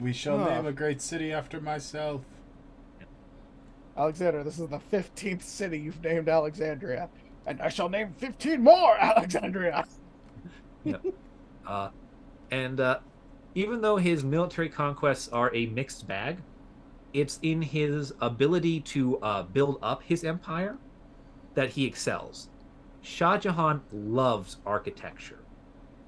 [SPEAKER 1] We shall
[SPEAKER 3] Huh.
[SPEAKER 1] name a great city after myself.
[SPEAKER 3] Alexander, this is the 15th city you've named Alexandria, and I shall name 15 more Alexandria. yeah.
[SPEAKER 2] Uh, and uh, even though his military conquests are a mixed bag, it's in his ability to uh, build up his empire that he excels. Shah Jahan loves architecture,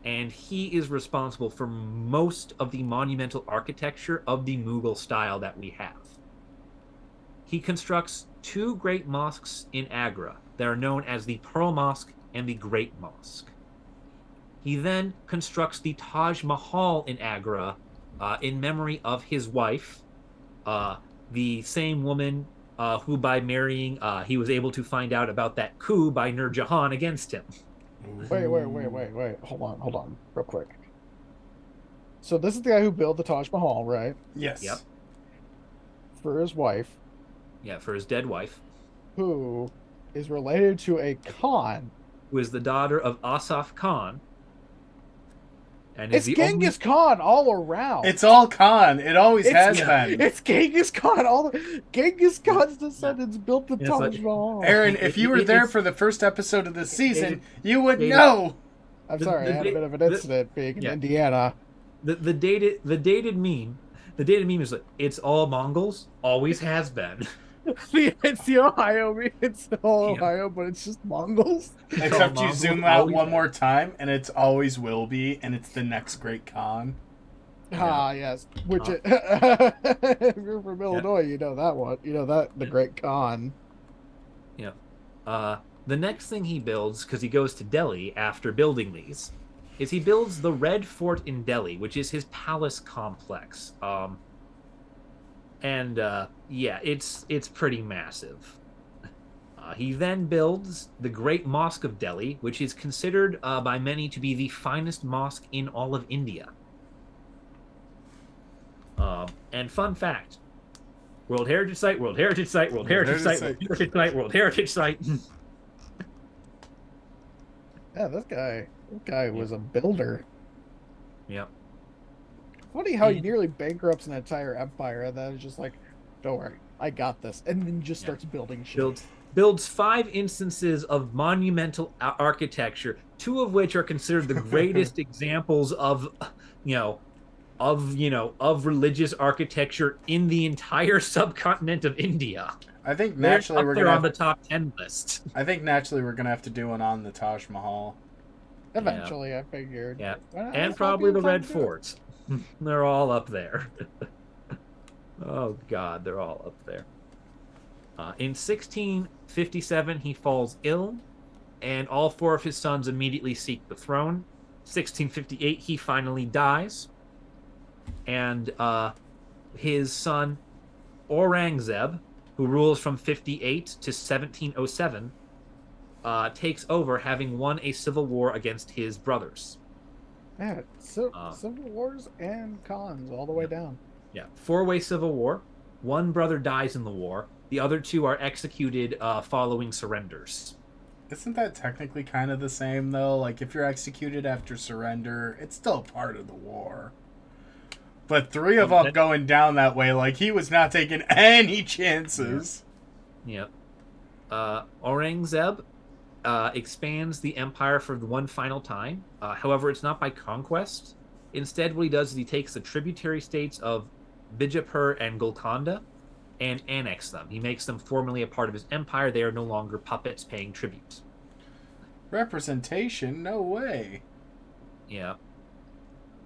[SPEAKER 2] and he is responsible for most of the monumental architecture of the Mughal style that we have. He constructs two great mosques in Agra that are known as the Pearl Mosque and the Great Mosque. He then constructs the Taj Mahal in Agra uh, in memory of his wife, uh, the same woman uh, who, by marrying, uh, he was able to find out about that coup by Nur Jahan against him.
[SPEAKER 3] Wait, wait, wait, wait, wait. Hold on, hold on, real quick. So this is the guy who built the Taj Mahal, right?
[SPEAKER 1] Yes.
[SPEAKER 2] Yep.
[SPEAKER 3] For his wife,
[SPEAKER 2] Yeah, for his dead wife,
[SPEAKER 3] who is related to a Khan.
[SPEAKER 2] who is the daughter of Asaf Khan. And
[SPEAKER 3] It's
[SPEAKER 2] is the only-
[SPEAKER 3] Genghis Khan all around.
[SPEAKER 1] It's all Khan. It always
[SPEAKER 3] It's-
[SPEAKER 1] has been.
[SPEAKER 3] It's Genghis Khan. All the Genghis Khan's descendants built the
[SPEAKER 2] It's
[SPEAKER 3] Taj
[SPEAKER 2] like-
[SPEAKER 3] Mahal.
[SPEAKER 1] Aaron,
[SPEAKER 2] It-
[SPEAKER 1] if you
[SPEAKER 2] it-
[SPEAKER 1] were
[SPEAKER 2] it-
[SPEAKER 1] there for the first episode of this season,
[SPEAKER 2] it-
[SPEAKER 1] you would
[SPEAKER 2] it-
[SPEAKER 1] know.
[SPEAKER 3] I'm
[SPEAKER 2] the-
[SPEAKER 3] sorry,
[SPEAKER 2] the
[SPEAKER 3] I had a bit of an
[SPEAKER 2] the-
[SPEAKER 3] incident being in
[SPEAKER 2] yeah.
[SPEAKER 3] Indiana.
[SPEAKER 2] the, the dated the dated meme, the dated meme is like it's all Mongols, always has been.
[SPEAKER 3] it's the Ohio, it's the whole
[SPEAKER 2] Yeah.
[SPEAKER 3] Ohio, but it's just Mongols.
[SPEAKER 1] Except you
[SPEAKER 2] Mongols
[SPEAKER 1] zoom out one more time, and it's always will be, and it's the next great Khan.
[SPEAKER 2] Yeah.
[SPEAKER 3] Ah, yes. Which,
[SPEAKER 2] Uh,
[SPEAKER 3] it, if you're from Illinois, you know that one. You know that the
[SPEAKER 2] Yeah.
[SPEAKER 3] Great Khan. Yeah.
[SPEAKER 2] Uh, the next thing he builds, because he goes to Delhi after building these, is he builds the Red Fort in Delhi, which is his palace complex. Um, and uh, yeah, it's it's pretty massive. Uh, he then builds the Great Mosque of Delhi, which is considered uh, by many to be the finest mosque in all of India. Um, and fun fact: World Heritage Site, World Heritage Site, World
[SPEAKER 1] World
[SPEAKER 2] Heritage
[SPEAKER 1] Heritage
[SPEAKER 2] Site, World Heritage Site, World Heritage Site.
[SPEAKER 3] Yeah, this guy, this guy was a builder.
[SPEAKER 2] Yep.
[SPEAKER 3] Funny how he nearly bankrupts an entire empire, and then it's just like, don't worry, I got this, and then just
[SPEAKER 2] Yeah.
[SPEAKER 3] starts building shit.
[SPEAKER 2] builds builds five instances of monumental architecture, two of which are considered the greatest examples of, you know, of you know of religious architecture in the entire subcontinent of India.
[SPEAKER 1] I think naturally we're gonna.
[SPEAKER 2] on
[SPEAKER 1] Have,
[SPEAKER 2] the top ten list.
[SPEAKER 1] I think naturally we're gonna have to do one on the Taj Mahal.
[SPEAKER 3] Eventually, I figured.
[SPEAKER 2] Yeah.
[SPEAKER 3] Why not-
[SPEAKER 2] and probably the Red
[SPEAKER 3] fun
[SPEAKER 2] they're all up there. oh God, they're all up there. Uh, in 1657, he falls ill, and all four of his sons immediately seek the throne. 1658, he finally dies, and uh, his son Aurangzeb, who rules from 58 to 1707, uh, takes over, having won a civil war against his brothers.
[SPEAKER 3] Yeah, so,
[SPEAKER 2] Uh,
[SPEAKER 3] civil wars and cons all the way down.
[SPEAKER 2] Yeah, four-way civil war. One brother dies in the war. The other two are executed uh, following surrenders.
[SPEAKER 1] Isn't that technically kind of the same though? Like if you're executed after surrender, it's still part of the war. But three of them going down that way, like he was not taking any chances.
[SPEAKER 2] Yeah. uh, Aurangzeb uh, expands the empire for one final time. Uh, however, it's not by conquest. Instead, what he does is he takes the tributary states of Bijapur and Golconda and annex them. He makes them formally a part of his empire. They are no longer puppets paying tribute.
[SPEAKER 1] Representation? No way.
[SPEAKER 2] Yeah.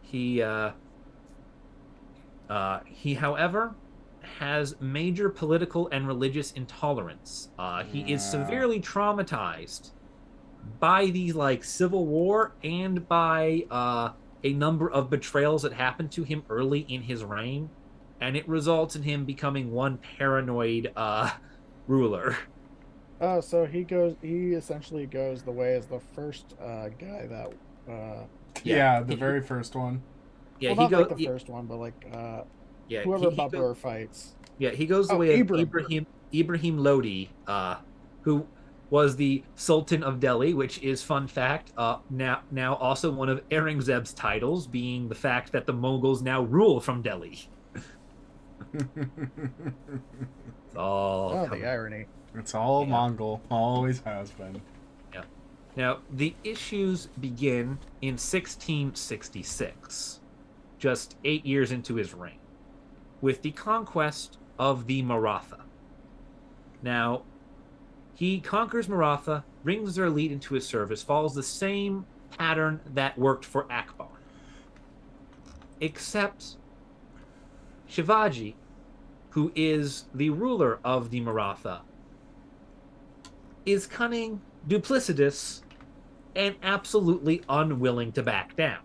[SPEAKER 2] He uh uh he however has major political and religious intolerance. Uh he is severely traumatized by the like civil war and by uh a number of betrayals that happened to him early in his reign and it results in him becoming one paranoid uh ruler.
[SPEAKER 3] Oh, so he goes. He essentially goes the way as the first uh, guy that. Uh,
[SPEAKER 1] Yeah,
[SPEAKER 2] Yeah.
[SPEAKER 1] the very first one.
[SPEAKER 2] Yeah,
[SPEAKER 3] well,
[SPEAKER 2] he
[SPEAKER 3] not
[SPEAKER 2] goes
[SPEAKER 3] like the first one, but like uh,
[SPEAKER 2] yeah,
[SPEAKER 3] whoever
[SPEAKER 2] he- he go-
[SPEAKER 3] fights.
[SPEAKER 2] Yeah, he goes the
[SPEAKER 3] Oh,
[SPEAKER 2] way of
[SPEAKER 3] Ibrahim.
[SPEAKER 2] Ibrahim Ibrahim Lodi, uh, who was the Sultan of Delhi, which is fun fact. Uh, now, now also one of Aurangzeb's titles, being the fact that the Mughals now rule from Delhi. It's all
[SPEAKER 3] Oh, the irony.
[SPEAKER 1] it's all
[SPEAKER 2] Yeah.
[SPEAKER 1] Mongol. Always has been. Yeah.
[SPEAKER 2] Now, the issues begin in 1666, just eight years into his reign, with the conquest of the Maratha. Now, he conquers Maratha, brings their elite into his service, follows the same pattern that worked for Akbar. Except Shivaji, who is the ruler of the Maratha, is cunning, duplicitous, and absolutely unwilling to back down.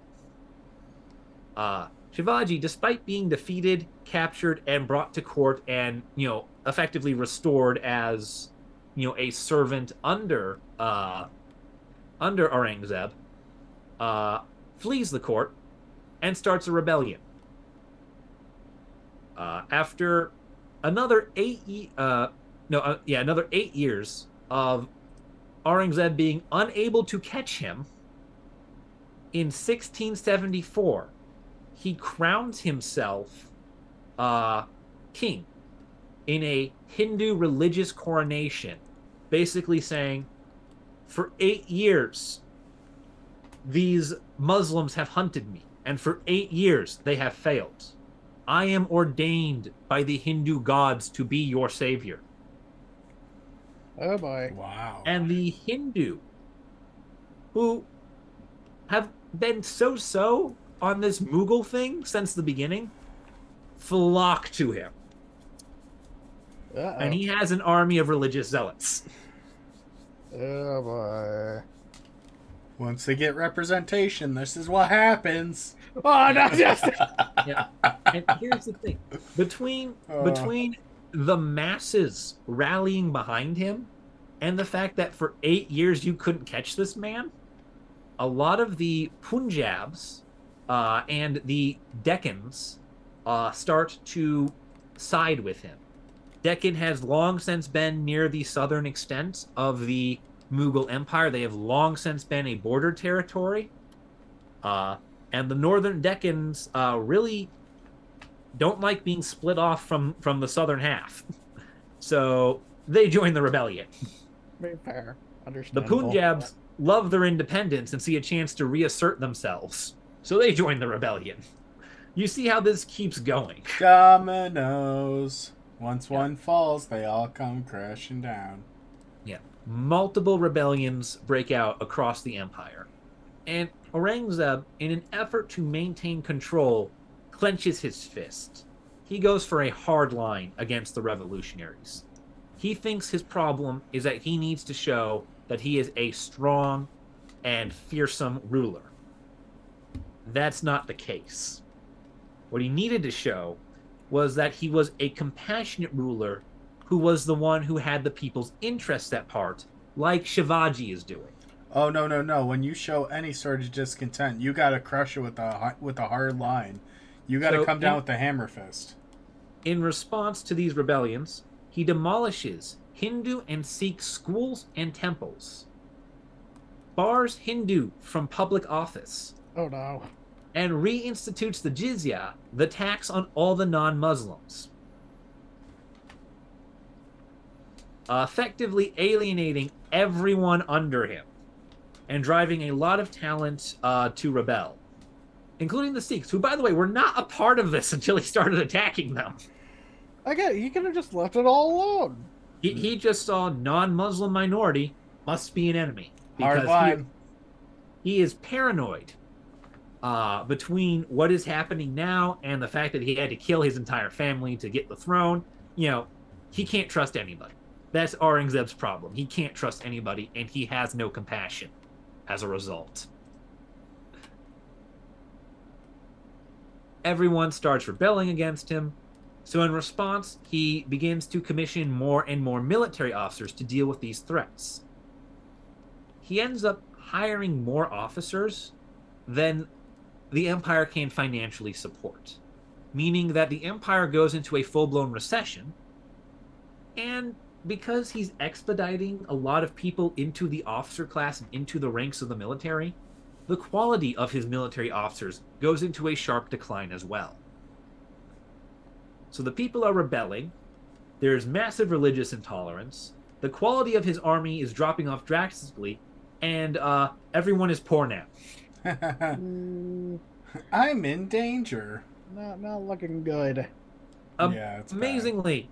[SPEAKER 2] Uh, Shivaji, despite being defeated, captured, and brought to court, and you know, effectively restored as you know a servant under uh, under Aurangzeb, uh, flees the court and starts a rebellion. Uh, after another eight, ye- uh, no, uh, yeah, another eight years of Aurangzeb being unable to catch him, in 1674, he crowns himself uh, king in a Hindu religious coronation, basically saying, for eight years, these Muslims have hunted me, and for eight years they have failed. I am ordained by the Hindu gods to be your savior.
[SPEAKER 3] Oh boy.
[SPEAKER 1] Wow.
[SPEAKER 2] and the Hindu, who have been so so on this Mughal thing since the beginning, flock to him.
[SPEAKER 3] Uh-oh.
[SPEAKER 2] And he has an army of religious zealots.
[SPEAKER 3] Oh boy.
[SPEAKER 1] Once they get representation, this is what happens.
[SPEAKER 3] Oh no! Yes. Yeah.
[SPEAKER 2] And here's the thing between
[SPEAKER 1] Uh.
[SPEAKER 2] between the masses rallying behind him and the fact that for eight years you couldn't catch this man, a lot of the Punjabs uh, and the Deccans uh, start to side with him. Deccan has long since been near the southern extent of the Mughal Empire. They have long since been a border territory. Uh, and the northern Deccans uh, really don't like being split off from from the southern half. So they join the rebellion.
[SPEAKER 3] Very fair.
[SPEAKER 2] The Punjabs love their independence and see a chance to reassert themselves. So they join the rebellion. You see how this keeps going.
[SPEAKER 1] Dominoes. Once one falls, they all come crashing down. Yeah.
[SPEAKER 2] Multiple rebellions break out across the empire. And Aurangzeb, in an effort to maintain control, clenches his fist. He goes for a hard line against the revolutionaries. He thinks his problem is that he needs to show that he is a strong and fearsome ruler. That's not the case. What he needed to show was that he was a compassionate ruler who was the one who had the people's interests at heart, like Shivaji is doing.
[SPEAKER 1] Oh no no no! When you show any sort of discontent, you gotta crush it with a with a hard line. You gotta
[SPEAKER 2] So
[SPEAKER 1] come down
[SPEAKER 2] in-
[SPEAKER 1] with the hammer fist.
[SPEAKER 2] In response to these rebellions, he demolishes Hindu and Sikh schools and temples, bars Hindu from public office,
[SPEAKER 3] Oh no.
[SPEAKER 2] And reinstitutes the jizya, the tax on all the non Muslims. effectively alienating everyone under him and driving a lot of talent uh, to rebel, including the Sikhs, who, by the way, were not a part of this until he started attacking them.
[SPEAKER 3] It. He could have just left it all alone.
[SPEAKER 2] He, he just saw non-Muslim minority must be an enemy
[SPEAKER 1] Hard
[SPEAKER 2] because
[SPEAKER 1] line.
[SPEAKER 2] he, he is paranoid uh, between what is happening now and the fact that he had to kill his entire family to get the throne. You know, he can't trust anybody. That's Aurangzeb's problem. He can't trust anybody, and he has no compassion as a result. Everyone starts rebelling against him. So, in response, he begins to commission more and more military officers to deal with these threats. He ends up hiring more officers than the Empire can financially support, meaning that the Empire goes into a full blown recession. And because he's expediting a lot of people into the officer class and into the ranks of the military, the quality of his military officers goes into a sharp decline as well. So the people are rebelling. There's massive religious intolerance. The quality of his army is dropping off drastically, and uh, everyone is poor now.
[SPEAKER 3] Mm,
[SPEAKER 1] I'm in danger.
[SPEAKER 3] not not looking good.
[SPEAKER 2] Um,
[SPEAKER 1] yeah, it's bad.
[SPEAKER 2] Amazingly,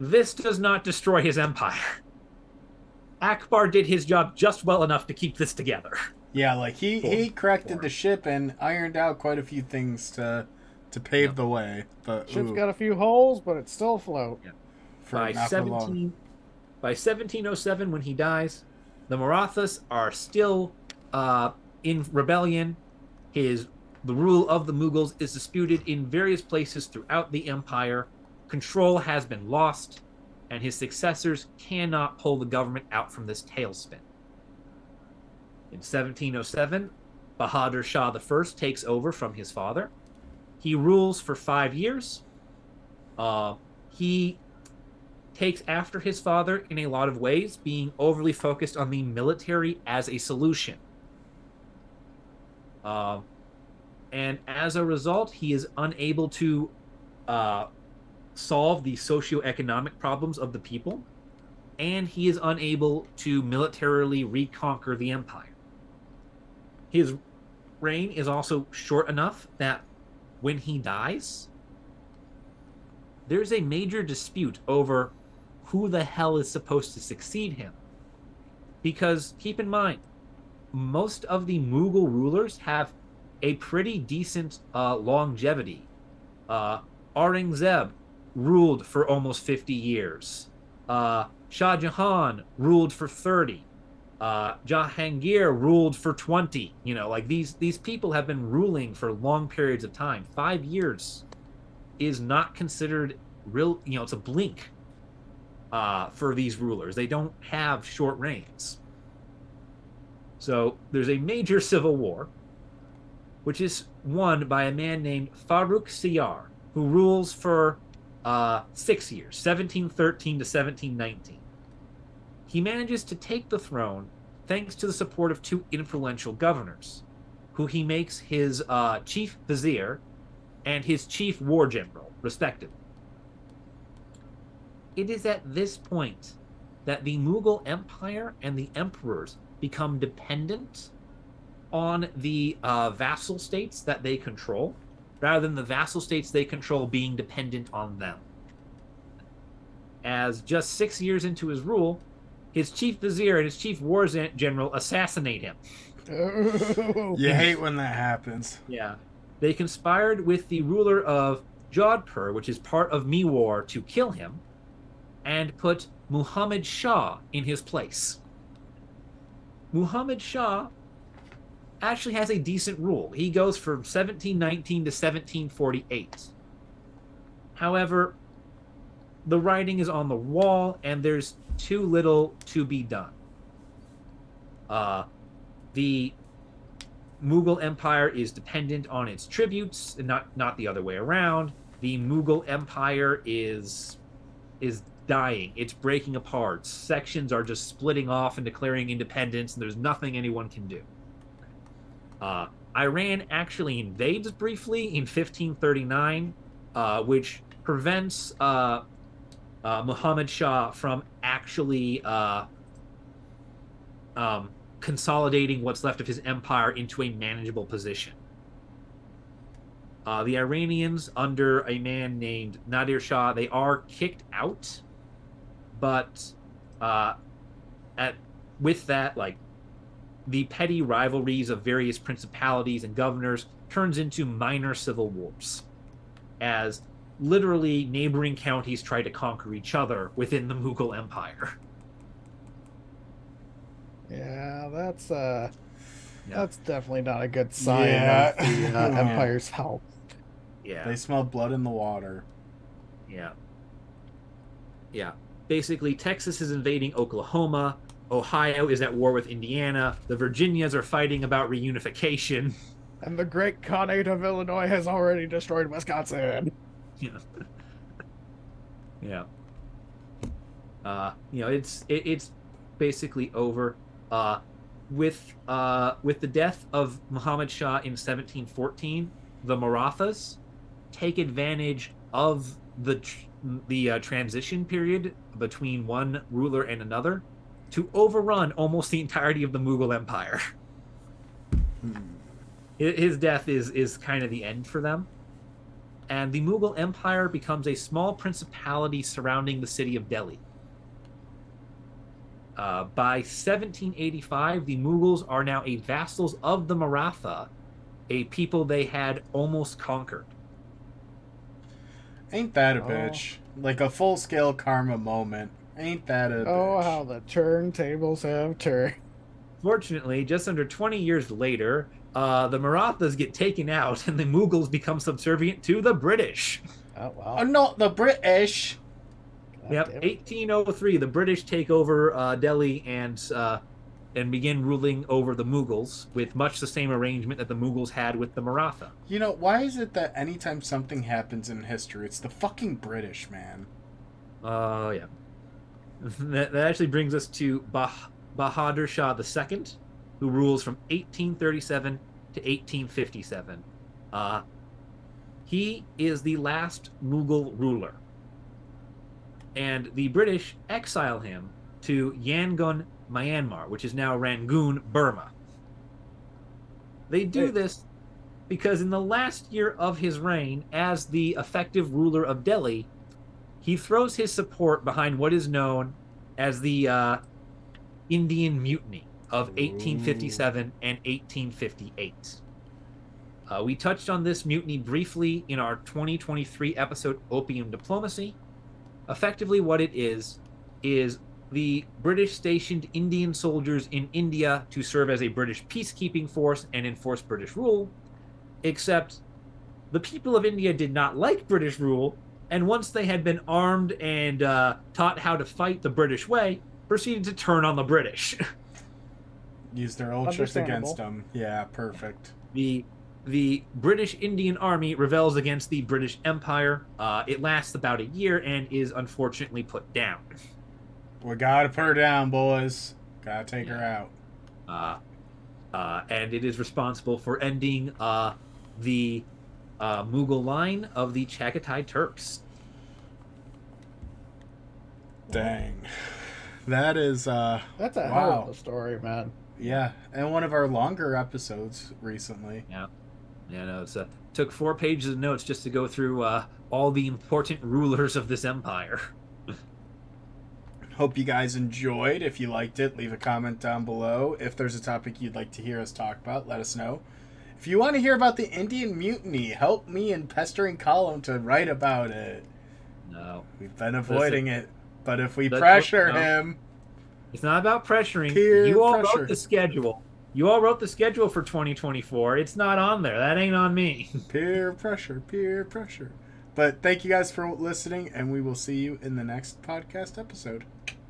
[SPEAKER 2] this does not destroy his empire. Akbar did his job just well enough to keep this together.
[SPEAKER 1] Yeah, like he he
[SPEAKER 2] Cool.
[SPEAKER 1] corrected
[SPEAKER 2] Cool.
[SPEAKER 1] the ship and ironed out quite a few things to to pave
[SPEAKER 2] Yep.
[SPEAKER 1] the way. But
[SPEAKER 3] Ship's
[SPEAKER 1] ooh,
[SPEAKER 3] got a few holes, but it's still afloat.
[SPEAKER 1] for
[SPEAKER 2] by
[SPEAKER 1] not for long.
[SPEAKER 2] 17 by 1707 when he dies the marathas are still uh, in rebellion. His the rule of the mughals is disputed in various places throughout the empire. Control has been lost and his successors cannot pull the government out from this tailspin. In 1707 bahadur shah i takes over from his father. He rules for five years. Uh, he takes after his father in a lot of ways, being overly focused on the military as a solution. Uh, and as a result, he is unable to uh, solve the socioeconomic problems of the people, and he is unable to militarily reconquer the empire. His reign is also short enough that when he dies, there's a major dispute over who the hell is supposed to succeed him. Because keep in mind, most of the Mughal rulers have a pretty decent uh, longevity. Uh, Aurangzeb ruled for almost 50 years. Uh, Shah Jahan ruled for 30. Uh, Jahangir ruled for 20. You know, like these these people have been ruling for long periods of time. Five years is not considered real. You know, it's a blink uh, for these rulers. They don't have short reigns. So there's a major civil war, which is won by a man named Farrukh Siyar, who rules for uh, six years, 1713 to 1719. He manages to take the throne thanks to the support of two influential governors, who he makes his uh, chief vizier and his chief war general, respectively. It is at this point that the Mughal Empire and the emperors become dependent on the uh, vassal states that they control, rather than the vassal states they control being dependent on them. As just six years into his rule, his chief vizier and his chief war gen- assassinate him.
[SPEAKER 1] You hate when that happens.
[SPEAKER 2] Yeah. They conspired with the ruler of Jodhpur, which is part of Mewar, to kill him and put Muhammad Shah in his place. Muhammad Shah actually has a decent rule. He goes from 1719 to 1748. However, the writing is on the wall and there's too little to be done. Uh, the Mughal Empire is dependent on its tributes, and not not the other way around. The Mughal Empire is is dying. It's breaking apart. Sections are just splitting off and declaring independence, and there's nothing anyone can do. Uh, Iran actually invades briefly in 1539, uh, which prevents uh, uh, Muhammad Shah from actually uh, um, consolidating what's left of his empire into a manageable position. Uh, the Iranians, under a man named Nadir Shah, they are kicked out, but uh, at with that, like the petty rivalries of various principalities and governors turns into minor civil wars, as literally neighboring counties try to conquer each other within the Mughal Empire.
[SPEAKER 3] Yeah, that's uh,
[SPEAKER 2] Yeah.
[SPEAKER 3] that's definitely not a good sign
[SPEAKER 1] Yeah.
[SPEAKER 3] of the uh,
[SPEAKER 1] Yeah.
[SPEAKER 3] empire's health.
[SPEAKER 2] Yeah.
[SPEAKER 1] They smell blood in the water.
[SPEAKER 2] Yeah. Yeah. Basically, Texas is invading Oklahoma. Ohio is at war with Indiana. The Virginias are fighting about reunification.
[SPEAKER 3] And the great Khanate of Illinois has already destroyed Wisconsin.
[SPEAKER 2] Yeah. yeah. Uh, you know, it's it, it's basically over. Uh, with uh, with the death of Muhammad Shah in 1714, the Marathas take advantage of the the uh, transition period between one ruler and another to overrun almost the entirety of the Mughal Empire.
[SPEAKER 1] Hmm.
[SPEAKER 2] His death is is kind of the end for them, and the Mughal Empire becomes a small principality surrounding the city of Delhi. Uh, by 1785, the Mughals are now a vassals of the Maratha, a people they had almost conquered.
[SPEAKER 1] Ain't that a
[SPEAKER 3] Oh.
[SPEAKER 1] bitch? Like a full scale karma moment. Ain't that a
[SPEAKER 3] Oh,
[SPEAKER 1] bitch?
[SPEAKER 3] how the turntables have turned.
[SPEAKER 2] Fortunately, just under 20 years later, uh, the Marathas get taken out and the Mughals become subservient to the British.
[SPEAKER 3] Oh, wow.
[SPEAKER 1] Oh, not the British.
[SPEAKER 3] God
[SPEAKER 2] Yep, 1803, the British take over uh, Delhi and uh, and begin ruling over the Mughals with much the same arrangement that the Mughals had with the Maratha.
[SPEAKER 1] You know, why is it that anytime something happens in history, it's the fucking British, man?
[SPEAKER 2] Oh yeah, that, that actually brings us to bah- Bahadur Shah II, who rules from 1837 to 1857. Uh, he is the last Mughal ruler, and the British exile him to Yangon, Myanmar, which is now Rangoon, Burma. They do this because in the last year of his reign as the effective ruler of Delhi, he throws his support behind what is known as the uh, Indian Mutiny of 1857 and 1858. Uh, we touched on this mutiny briefly in our 2023 episode, Opium Diplomacy. Effectively, what it is, is the British stationed Indian soldiers in India to serve as a British peacekeeping force and enforce British rule, except the people of India did not like British rule, and once they had been armed and uh, taught how to fight the British way, proceeded to turn on the British.
[SPEAKER 1] Use their old tricks against them. Yeah, perfect.
[SPEAKER 2] the the British Indian Army rebels against the British Empire. Uh, it lasts about a year and is unfortunately put down.
[SPEAKER 1] We gotta put her down, boys. Gotta take her out.
[SPEAKER 2] Uh, uh, and it is responsible for ending uh, the uh, Mughal line of the Chagatai Turks.
[SPEAKER 1] Dang. That is, uh,
[SPEAKER 3] That's a hell of a story, man.
[SPEAKER 1] yeah, and one of our longer episodes recently.
[SPEAKER 2] You know, it's uh, took four pages of notes just to go through uh, all the important rulers of this empire.
[SPEAKER 1] Hope you guys enjoyed. If you liked it, leave a comment down below. If there's a topic you'd like to hear us talk about, let us know. If you want to hear about the Indian Mutiny, help me in pestering Colum to write about it.
[SPEAKER 2] No,
[SPEAKER 1] We've been avoiding it, but if we pressure
[SPEAKER 2] no.
[SPEAKER 1] him,
[SPEAKER 2] It's not about pressuring.
[SPEAKER 1] Peer
[SPEAKER 2] you all
[SPEAKER 1] pressure.
[SPEAKER 2] wrote the schedule. You all wrote the schedule for 2024. It's not on there. That ain't on me.
[SPEAKER 1] peer pressure, peer pressure. But thank you guys for listening, and we will see you in the next podcast episode.